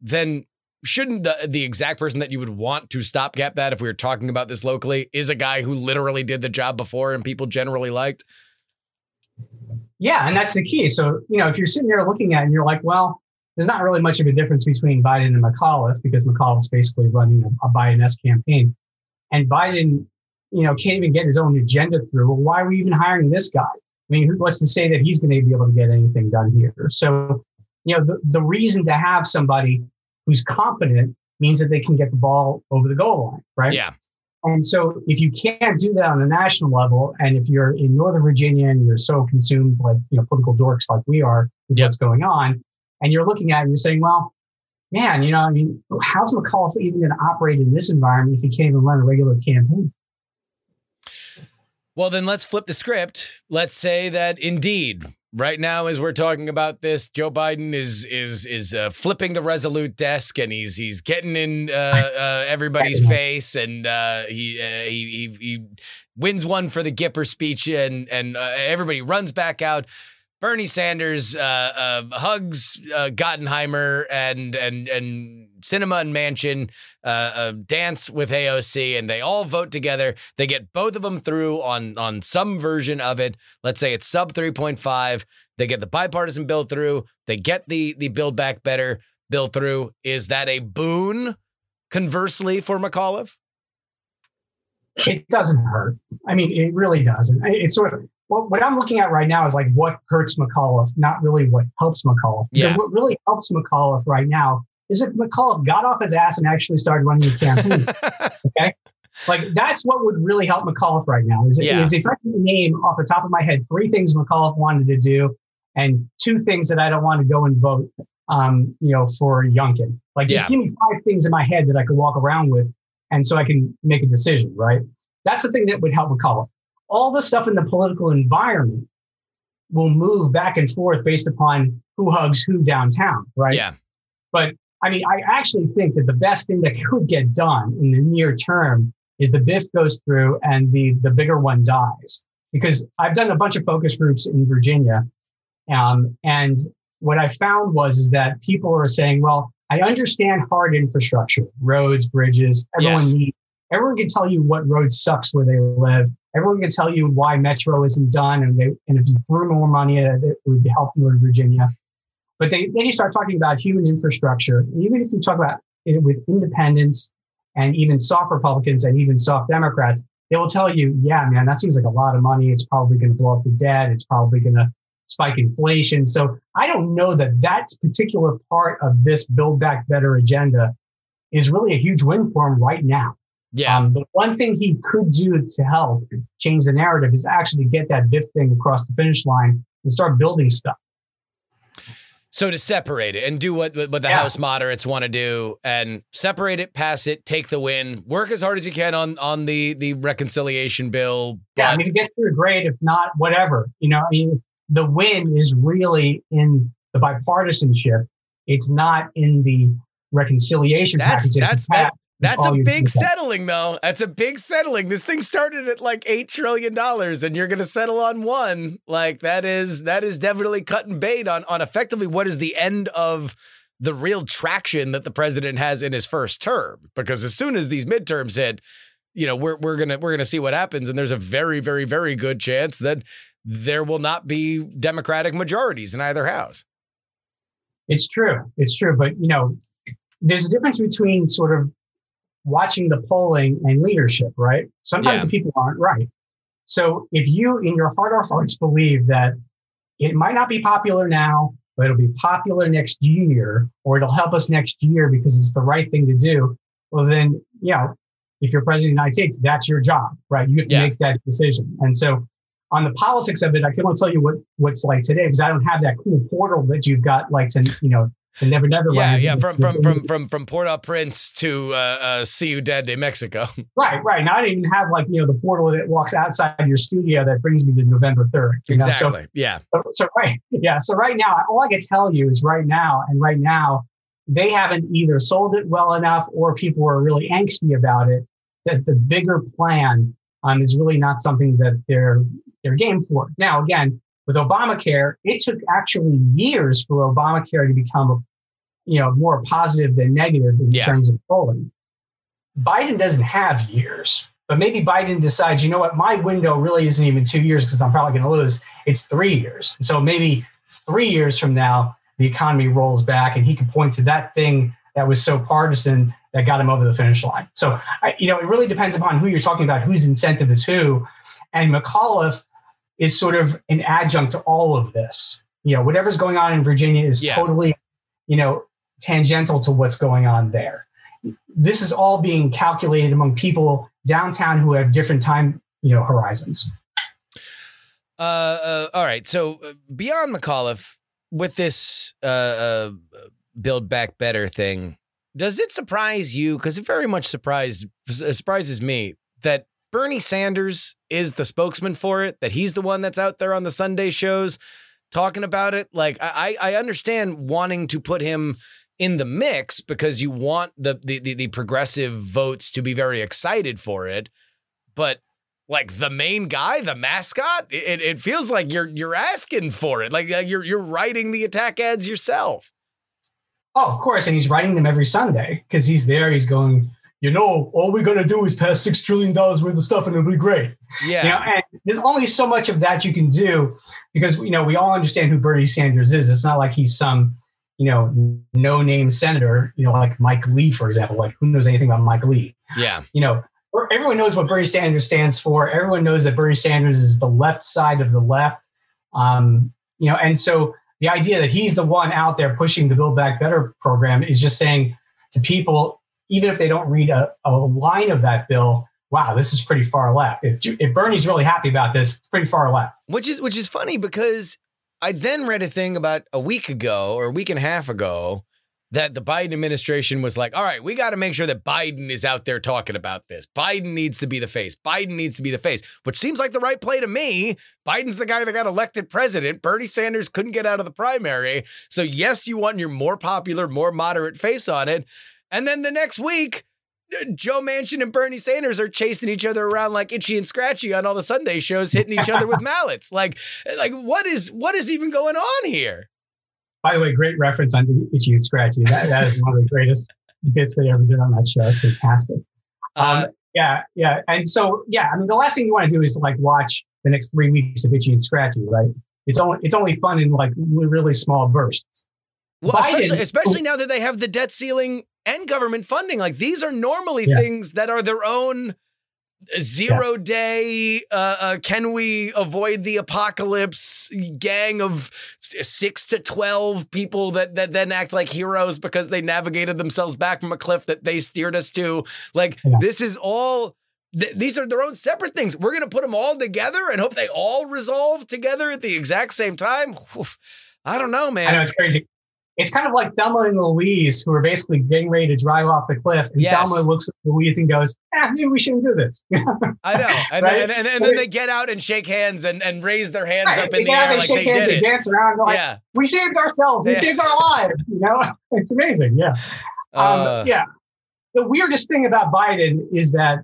[SPEAKER 2] then shouldn't the the exact person that you would want to stopgap that if we were talking about this locally is a guy who literally did the job before and people generally liked?
[SPEAKER 8] Yeah, and that's the key. So, you know, if you're sitting there looking at it and you're like, well, there's not really much of a difference between Biden and McAuliffe because McAuliffe's basically running a, a Biden-esque campaign. And Biden, you know, can't even get his own agenda through. Well, why are we even hiring this guy? I mean, who what's to say that he's going to be able to get anything done here? So, you know, the, the reason to have somebody who's competent means that they can get the ball over the goal line, right?
[SPEAKER 2] Yeah.
[SPEAKER 8] And so if you can't do that on a national level, and if you're in Northern Virginia and you're so consumed like, you know, political dorks like we are with
[SPEAKER 2] Yep.
[SPEAKER 8] what's going on, and you're looking at it and you're saying, well, man, you know, I mean, how's McAuliffe even going to operate in this environment if he can't even run a regular campaign?
[SPEAKER 2] Well, then let's flip the script. Let's say that indeed, right now, as we're talking about this, Joe Biden is is is uh, flipping the Resolute desk, and he's he's getting in uh, uh, everybody's face, and uh, he, uh, he he he wins one for the Gipper speech, and and uh, everybody runs back out. Bernie Sanders uh, uh, hugs uh, Gottheimer and and and Sinema and Manchin uh, uh, dance with AOC, and they all vote together. They get both of them through on on some version of it. Let's say it's sub three point five. They get the bipartisan bill through. They get the the Build Back Better bill through. Is that a boon? Conversely, for McAuliffe,
[SPEAKER 8] It doesn't hurt. I mean, it really doesn't. I- It's sort of what, what I'm looking at right now is like what hurts McAuliffe, not really what helps McAuliffe. Because
[SPEAKER 2] Yeah.
[SPEAKER 8] what really helps McAuliffe right now is if McAuliffe got off his ass and actually started running a campaign. okay. Like that's what would really help McAuliffe right now. Is,
[SPEAKER 2] Yeah.
[SPEAKER 8] is if I can name off the top of my head three things McAuliffe wanted to do and two things that I don't want to go and vote um, you know, for Youngkin. Like just
[SPEAKER 2] Yeah.
[SPEAKER 8] give me five things in my head that I could walk around with and so I can make a decision, right? That's the thing that would help McAuliffe. All the stuff in the political environment will move back and forth based upon who hugs who downtown, right?
[SPEAKER 2] yeah,
[SPEAKER 8] But I mean, I actually think that the best thing that could get done in the near term is the BIF goes through and the the bigger one dies. Because I've done a bunch of focus groups in Virginia, um, and what I found was is that people are saying, "Well, I understand hard infrastructure, roads, bridges. Everyone
[SPEAKER 2] Yes.
[SPEAKER 8] needs everyone can tell you what road sucks where they live. Everyone can tell you why Metro isn't done, and they and if you threw more money at it, it would help Northern Virginia. But they, then you start talking about human infrastructure. Even if you talk about it with independents and even soft Republicans and even soft Democrats, they will tell you, yeah, man, that seems like a lot of money. It's probably going to blow up the debt. It's probably going to spike inflation. So I don't know that that particular part of this Build Back Better agenda is really a huge win for them right now.
[SPEAKER 2] Yeah.
[SPEAKER 8] Um, the one thing he could do to help change the narrative is actually get that BIF thing across the finish line and start building stuff.
[SPEAKER 2] So to separate it and do what what the
[SPEAKER 8] Yeah.
[SPEAKER 2] House moderates want to do, and separate it, pass it, take the win, work as hard as you can on on the the reconciliation bill.
[SPEAKER 8] Yeah, I mean, to get through, great. If not, whatever. You know, I mean, the win is really in the bipartisanship. It's not in the reconciliation
[SPEAKER 2] That's-
[SPEAKER 8] package.
[SPEAKER 2] that's-
[SPEAKER 8] If you have-
[SPEAKER 2] That's a
[SPEAKER 8] oh,
[SPEAKER 2] big
[SPEAKER 8] do.
[SPEAKER 2] settling, though. That's a big settling. This thing started at like eight trillion dollars, and you're going to settle on one. Like that is that is definitely cutting bait on on effectively what is the end of the real traction that the president has in his first term. Because as soon as these midterms hit, you know we're we're gonna we're gonna see what happens, and there's a very very very good chance that there will not be Democratic majorities in either house.
[SPEAKER 8] It's true. It's true. But, you know, there's a difference between sort of watching the polling and leadership, right? Sometimes
[SPEAKER 2] Yeah.
[SPEAKER 8] the people aren't right. So if you, in your heart of hearts, believe that it might not be popular now, but it'll be popular next year, or it'll help us next year because it's the right thing to do, well, then, you know, if you're president of the United States, that's your job, right? You have to
[SPEAKER 2] Yeah.
[SPEAKER 8] make that decision. And so on the politics of it, I can only tell you what what's like today because I don't have that cool portal that you've got like to, you know, Never Never
[SPEAKER 2] Yeah, yeah. From from from from from Port-au-Prince to uh, uh, Ciudad de Mexico.
[SPEAKER 8] Right, right. Now I even have like, you know, the portal that walks outside your studio that brings me to November 3rd. you know? So-
[SPEAKER 2] exactly. yeah.
[SPEAKER 8] So, so right, yeah. So right now, all I can tell you is right now, and right now, they haven't either sold it well enough or people are really angsty about it. That the bigger plan um, is really not something that they're they're game for. Now, again, with Obamacare, it took actually years for Obamacare to become, you know, more positive than negative in
[SPEAKER 2] Yeah.
[SPEAKER 8] terms of polling. Biden doesn't have years, but maybe Biden decides, you know what, my window really isn't even two years because I'm probably going to lose. It's three years. So maybe three years from now, the economy rolls back and he can point to that thing that was so partisan that got him over the finish line. So, I, you know, it really depends upon who you're talking about, whose incentive is who. And McAuliffe is sort of an adjunct to all of this. You know, whatever's going on in Virginia is
[SPEAKER 2] Yeah.
[SPEAKER 8] totally, you know, tangential to what's going on there. This is all being calculated among people downtown who have different time, you know, horizons.
[SPEAKER 2] Uh, uh, all right. So uh, beyond McAuliffe, with this uh, uh, build back better thing, does it surprise you? Because it very much surprised uh, surprises me that Bernie Sanders is the spokesman for it. That he's the one that's out there on the Sunday shows talking about it. Like I, I I understand wanting to put him in the mix because you want the the the, the progressive votes to be very excited for it, but like the main guy, the mascot, it, it feels like you're you're asking for it. Like uh, you're you're writing the attack ads yourself.
[SPEAKER 8] Oh, of course. And he's writing them every Sunday because he's there. He's going, you know, all we're gonna do is pass $6 trillion worth of stuff and it'll be great.
[SPEAKER 2] Yeah.
[SPEAKER 8] You know, and there's only so much of that you can do because, you know, we all understand who Bernie Sanders is. It's not like he's some, you know, no name senator, you know, like Mike Lee, for example. Like, who knows anything about Mike Lee?
[SPEAKER 2] yeah.
[SPEAKER 8] you know, everyone knows what Bernie Sanders stands for. Everyone knows that Bernie Sanders is the left side of the left. Um, you know, and so the idea that he's the one out there pushing the Build Back Better program is just saying to people, even if they don't read a, a line of that bill, wow, this is pretty far left. If, if Bernie's really happy about this, it's pretty far left.
[SPEAKER 2] Which is which is funny because I then read a thing about a week ago or a week and a half ago that the Biden administration was like, all right, we got to make sure that Biden is out there talking about this. Biden needs to be the face. Biden needs to be the face, which seems like the right play to me. Biden's the guy that got elected president. Bernie Sanders couldn't get out of the primary. So, yes, you want your more popular, more moderate face on it. And then the next week, Joe Manchin and Bernie Sanders are chasing each other around like itchy and scratchy on all the Sunday shows, hitting each other with mallets. Like, like what is what is even going on here?
[SPEAKER 8] By the way, great reference on Itchy and Scratchy. That, that is one of the greatest bits they ever did on that show. It's fantastic. Um,
[SPEAKER 2] Uh,
[SPEAKER 8] Yeah, yeah. And so, yeah, I mean, the last thing you want to do is like watch the next three weeks of itchy and scratchy, right? It's only it's only fun in like really small bursts.
[SPEAKER 2] Well,
[SPEAKER 8] Biden-
[SPEAKER 2] especially, especially now that they have the debt ceiling and government funding. Like these are normally
[SPEAKER 8] Yeah.
[SPEAKER 2] things that are their own zero day. Uh, uh, can we avoid the apocalypse? Gang of six to twelve people that that then act like heroes because they navigated themselves back from a cliff that they steered us to. Like
[SPEAKER 8] Yeah.
[SPEAKER 2] this is all. th- these are their own separate things. We're going to put them all together and hope they all resolve together at the exact same time. Oof. I don't know, man.
[SPEAKER 8] I know it's crazy. It's kind of like Thelma and Louise, who are basically getting ready to drive off the cliff. And
[SPEAKER 2] Yes.
[SPEAKER 8] Thelma looks at Louise and goes, ah, maybe we shouldn't do this.
[SPEAKER 2] I know. And,
[SPEAKER 8] Right?
[SPEAKER 2] then, and, and then they get out and shake hands and, and raise their hands
[SPEAKER 8] Right.
[SPEAKER 2] up in the
[SPEAKER 8] Yeah,
[SPEAKER 2] air
[SPEAKER 8] they
[SPEAKER 2] like
[SPEAKER 8] shake
[SPEAKER 2] they
[SPEAKER 8] hands,
[SPEAKER 2] it.
[SPEAKER 8] dance around, like,
[SPEAKER 2] yeah.
[SPEAKER 8] we saved ourselves, we
[SPEAKER 2] Yeah.
[SPEAKER 8] saved our lives. You know, it's amazing. Yeah. Um,
[SPEAKER 2] Uh,
[SPEAKER 8] yeah. The weirdest thing about Biden is that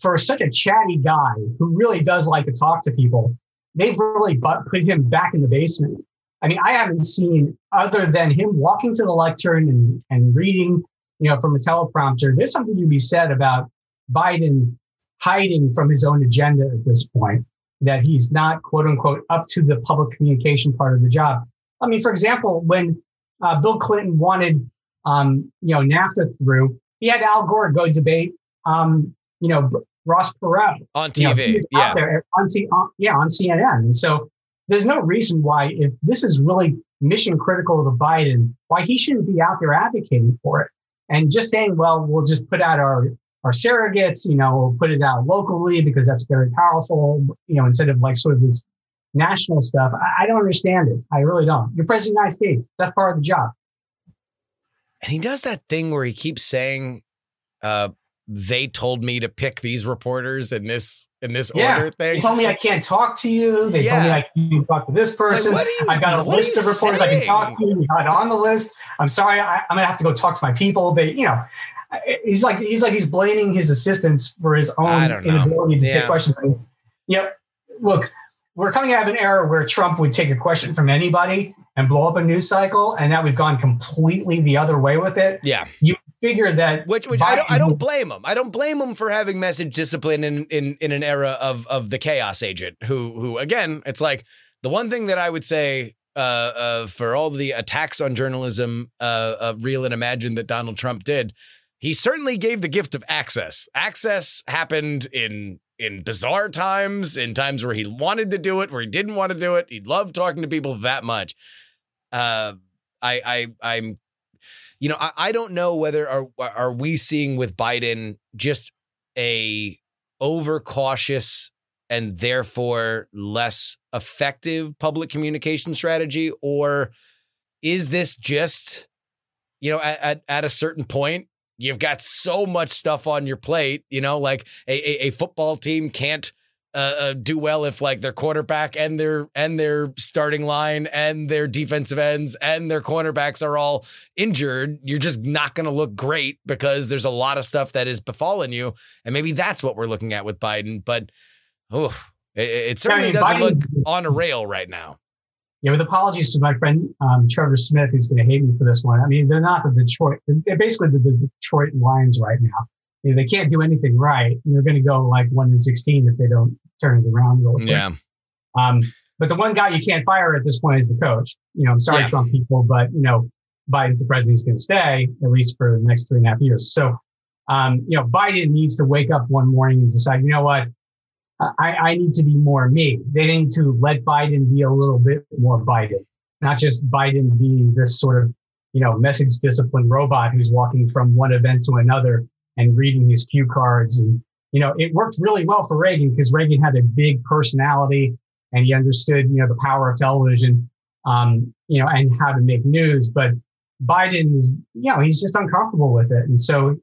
[SPEAKER 8] for such a chatty guy who really does like to talk to people, they've really put him back in the basement. I mean, I haven't seen other than him walking to the lectern and, and reading, you know, from a teleprompter. There's something to be said about Biden hiding from his own agenda at this point, that he's not quote unquote up to the public communication part of the job. I mean, for example, when uh, Bill Clinton wanted, um, you know, NAFTA through, he had Al Gore go debate, um, you know, Ross Perot
[SPEAKER 2] On
[SPEAKER 8] you know,
[SPEAKER 2] TV. yeah.
[SPEAKER 8] there on, T- on, yeah, on CNN. And so there's no reason why, if this is really mission critical to Biden, why he shouldn't be out there advocating for it. And just saying, well, we'll just put out our, our surrogates, you know, we'll put it out locally because that's very powerful, you know, instead of like sort of this national stuff. I, I don't understand it. I really don't. You're president of the United States. That's part of the job.
[SPEAKER 2] And he does that thing where he keeps saying, uh, they told me to pick these reporters in this in this
[SPEAKER 8] Yeah.
[SPEAKER 2] order thing.
[SPEAKER 8] They told me I can't talk to you. They told me I can't talk to this
[SPEAKER 2] It's like,
[SPEAKER 8] person.
[SPEAKER 2] you-
[SPEAKER 8] I've got a list of reporters I can talk to. You're not on the list. I'm sorry. I, I'm gonna have to go talk to my people. They, you know, he's like he's like he's blaming his assistants for his own inability to
[SPEAKER 2] Yeah.
[SPEAKER 8] take questions. I mean, know, look, we're coming out of an era where Trump would take a question from anybody and blow up a news cycle, and now we've gone completely the other way with it.
[SPEAKER 2] Yeah.
[SPEAKER 8] You figure that
[SPEAKER 2] Which which I don't I don't blame him. I don't blame him for having message discipline in in in an era of of the chaos agent who who again, it's like the one thing that I would say uh, uh, for all the attacks on journalism, uh, uh, real and imagined that Donald Trump did, he certainly gave the gift of access. Access happened in in bizarre times, in times where he wanted to do it, where he didn't want to do it. He loved talking to people that much. Uh, I I I'm you know, I, I don't know whether are are we seeing with Biden just a overcautious and therefore less effective public communication strategy, or is this just, you know, at, at, at a certain point, you've got so much stuff on your plate, you know, like a, a, a football team can't uh, uh, do well if like their quarterback and their and their starting line and their defensive ends and their cornerbacks are all injured. You're just not going to look great because there's a lot of stuff that is befallen you, and maybe that's what we're looking at with Biden. But oh, it, it certainly
[SPEAKER 8] mean,
[SPEAKER 2] doesn't
[SPEAKER 8] Biden's-
[SPEAKER 2] look on a rail right now.
[SPEAKER 8] Yeah, with apologies to my friend um, Trevor Smith, who's going to hate me for this one. I mean, they're not the Detroit. They're basically the, the Detroit Lions right now. You know, they can't do anything right. And they're going to go like one in sixteen if they don't turn it around real quick.
[SPEAKER 2] Yeah,
[SPEAKER 8] Um, but the one guy you can't fire at this point is the coach. You know, I'm sorry,
[SPEAKER 2] Yeah.
[SPEAKER 8] Trump people, but you know, Biden's the president. He's going to stay at least for the next three and a half years. So, um, you know, Biden needs to wake up one morning and decide, you know what, I, I need to be more me. They need to let Biden be a little bit more Biden, not just Biden be this sort of, you know, message discipline robot who's walking from one event to another and reading his cue cards. And, you know, it worked really well for Reagan because Reagan had a big personality and he understood, you know, the power of television, um, you know, and how to make news. But Biden is, you know, he's just uncomfortable with it. And so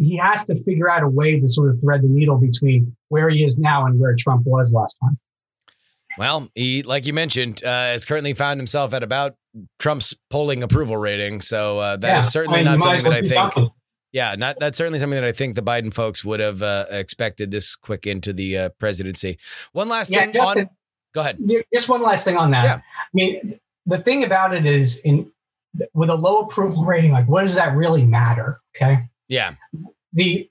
[SPEAKER 8] he- has to figure out a way to sort of thread the needle between where he is now and where Trump was last time.
[SPEAKER 2] Well, he, like you mentioned, uh, has currently found himself at about Trump's polling approval rating. So uh, that is
[SPEAKER 8] Yeah,
[SPEAKER 2] certainly
[SPEAKER 8] I mean,
[SPEAKER 2] not something that I think.
[SPEAKER 8] something.
[SPEAKER 2] Yeah, not that's certainly something that I think the Biden folks would have uh, expected this quick into the uh, presidency. One last
[SPEAKER 8] Yeah,
[SPEAKER 2] thing
[SPEAKER 8] Justin,
[SPEAKER 2] on. Go ahead.
[SPEAKER 8] Just one last thing on that.
[SPEAKER 2] Yeah.
[SPEAKER 8] I mean, the thing about it is, in with a low approval rating, like what does that really matter? Okay.
[SPEAKER 2] Yeah,
[SPEAKER 8] The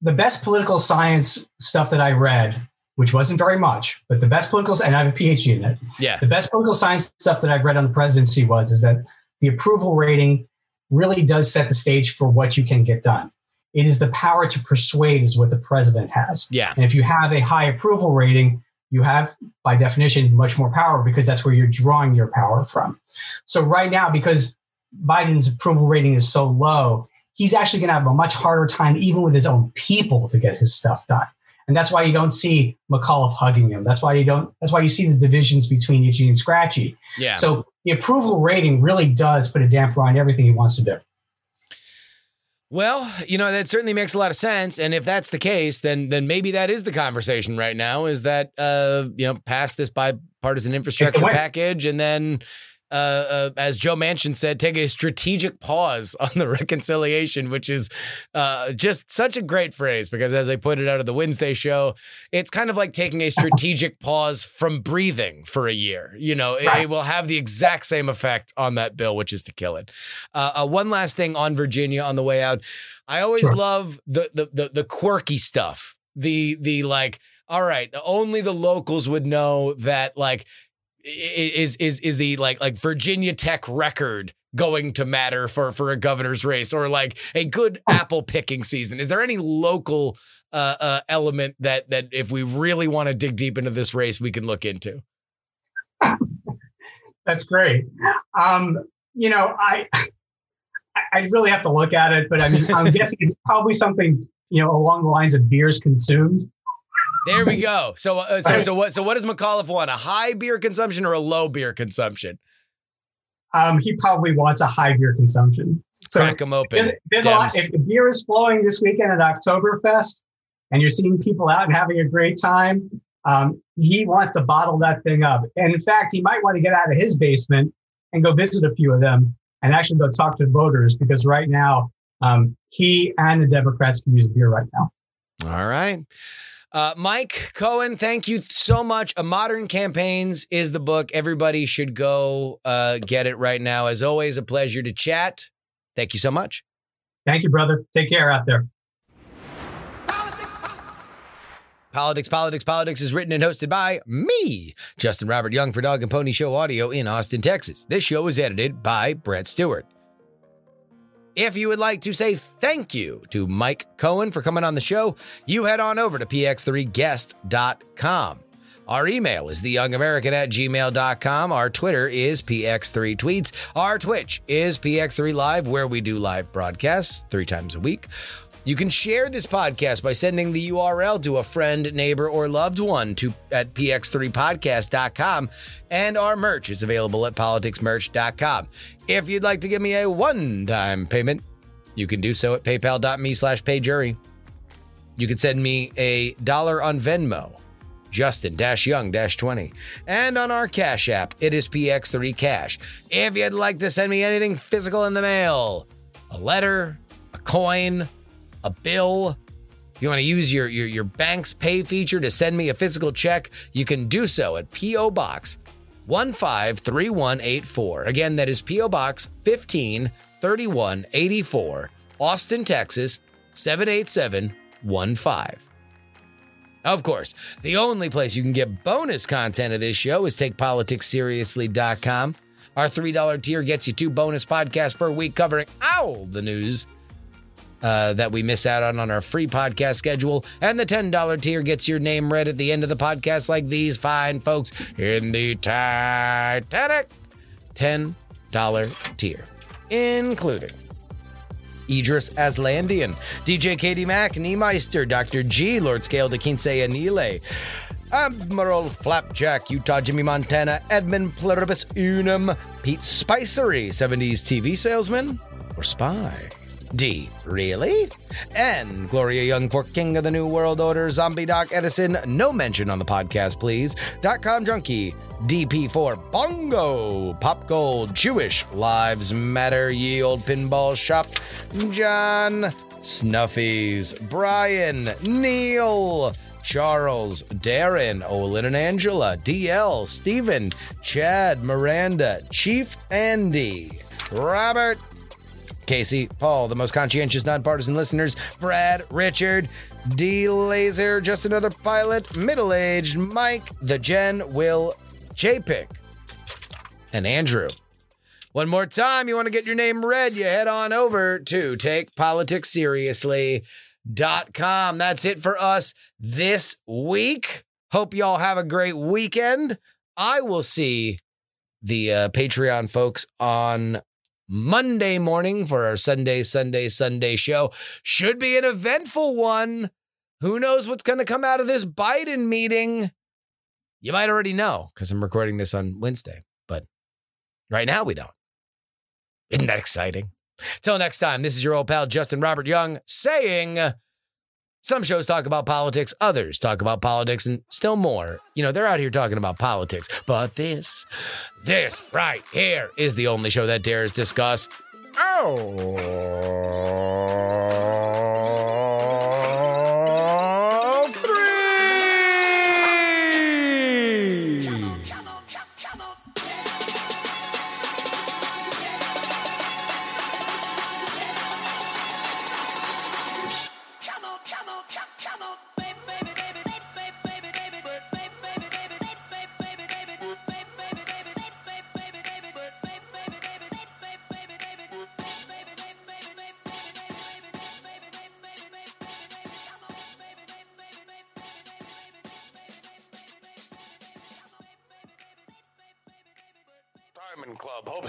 [SPEAKER 8] the best political science stuff that I read, which wasn't very much, but the best political and I have a PhD in it.
[SPEAKER 2] Yeah.
[SPEAKER 8] The best political science stuff that I've read on the presidency was is that the approval rating really does set the stage for what you can get done. It is the power to persuade is what the president has.
[SPEAKER 2] Yeah.
[SPEAKER 8] And if you have a high approval rating, you have by definition much more power because that's where you're drawing your power from. So right now because Biden's approval rating is so low, he's actually going to have a much harder time even with his own people to get his stuff done. And that's why you don't see McAuliffe hugging him. That's why you don't. That's why you see the divisions between Itchy and Scratchy.
[SPEAKER 2] Yeah.
[SPEAKER 8] So the approval rating really does put a damper on everything he wants to do.
[SPEAKER 2] Well, you know that certainly makes a lot of sense, and if that's the case, then then maybe that is the conversation right now. Is that uh you know pass this bipartisan infrastructure package, and then uh, uh as Joe Manchin said, take a strategic pause on the reconciliation, which is uh just such a great phrase because as I pointed out at the Wednesday show, it's kind of like taking a strategic pause from breathing for a year. You know, it, it will have the exact same effect on that bill, which is to kill it. Uh, uh, one last thing on Virginia on the way out. I always
[SPEAKER 8] Sure.
[SPEAKER 2] love the, the the the quirky stuff. The the like, all right, only the locals would know that like is is is the like like Virginia Tech record going to matter for for a governor's race or like a good apple picking season. Is there any local uh, uh element that that if we really want to dig deep into this race we can look into?
[SPEAKER 8] That's great. Um, you know, I I I really have to look at it, but I mean, I'm guessing it's probably something you know along the lines of beers consumed.
[SPEAKER 2] There we go. So uh, so
[SPEAKER 8] Right.
[SPEAKER 2] so what so what does McAuliffe want? A high beer consumption or a low beer consumption?
[SPEAKER 8] Um, he probably wants a high beer consumption. So
[SPEAKER 2] Crack them open.
[SPEAKER 8] There's lot, if the beer is flowing this weekend at Oktoberfest and you're seeing people out and having a great time, um, he wants to bottle that thing up. And in fact, he might want to get out of his basement and go visit a few of them and actually go talk to voters because right now, um, he and the Democrats can use beer right now.
[SPEAKER 2] All right. Uh, Mike Cohen, thank you so much. A Modern Campaigns is the book. Everybody should go uh, get it right now. As always, a pleasure to chat. Thank you so much.
[SPEAKER 8] Thank you, brother. Take care out there.
[SPEAKER 2] Politics, Politics, Politics is written and hosted by me, Justin Robert Young for Dog and Pony Show Audio in Austin, Texas. This show is edited by Brett Stewart. If you would like to say thank you to Mike Cohen for coming on the show, you head on over to px3guest.com. Our email is theyoungamerican at gmail.com. Our Twitter is px3tweets. Our Twitch is px3 live, where we do live broadcasts three times a week. You can share this podcast by sending the URL to a friend, neighbor, or loved one to at px3podcast.com. And our merch is available at politicsmerch.com. If you'd like to give me a one-time payment, you can do so at paypal.me slash payjury. You can send me a dollar on Venmo, Justin Young 20. And on our Cash App, it is PX3 Cash. If you'd like to send me anything physical in the mail, a letter, a coin, a bill, you want to use your, your, your bank's pay feature to send me a physical check, you can do so at P.O. Box 153184. Again, that is P.O. Box 153184, Austin, Texas 78715. Of course, the only place you can get bonus content of this show is takepoliticsseriously.com. Our $3 tier gets you two bonus podcasts per week covering all the news uh, that we miss out on on our free podcast schedule. And the $10 tier gets your name read at the end of the podcast, like these fine folks in the Titanic $10 tier, including Idris Aslandian, DJ Katie Mack, Niemeister, Dr. G, Lord Scale de Quince Anile, Admiral Flapjack, Utah Jimmy Montana, Edmund Pluribus Unum, Pete Spicery, 70s TV salesman or spy. D. Really? And Gloria Young for King of the New World Order, Zombie Doc Edison, no mention on the podcast, please. Dot com Junkie, DP4 Bongo, Pop Gold, Jewish, Lives Matter, Ye Old Pinball Shop, John, Snuffies, Brian, Neil, Charles, Darren, Olin and Angela, DL, Stephen, Chad, Miranda, Chief Andy, Robert, Casey, Paul, the most conscientious, nonpartisan listeners, Brad, Richard, D Laser, just another pilot, middle aged, Mike, the Jen, Will, JPick, and Andrew. One more time, you want to get your name read, you head on over to takepoliticsseriously.com. That's it for us this week. Hope y'all have a great weekend. I will see the uh, Patreon folks on Monday morning for our Sunday, Sunday, Sunday show. Should be an eventful one. Who knows what's going to come out of this Biden meeting? You might already know because I'm recording this on Wednesday, but right now we don't. Isn't that exciting? Till next time, this is your old pal Justin Robert Young saying some shows talk about politics, others talk about politics, and still more. You know, they're out here talking about politics. But this, this right here is the only show that dares discuss. Oh,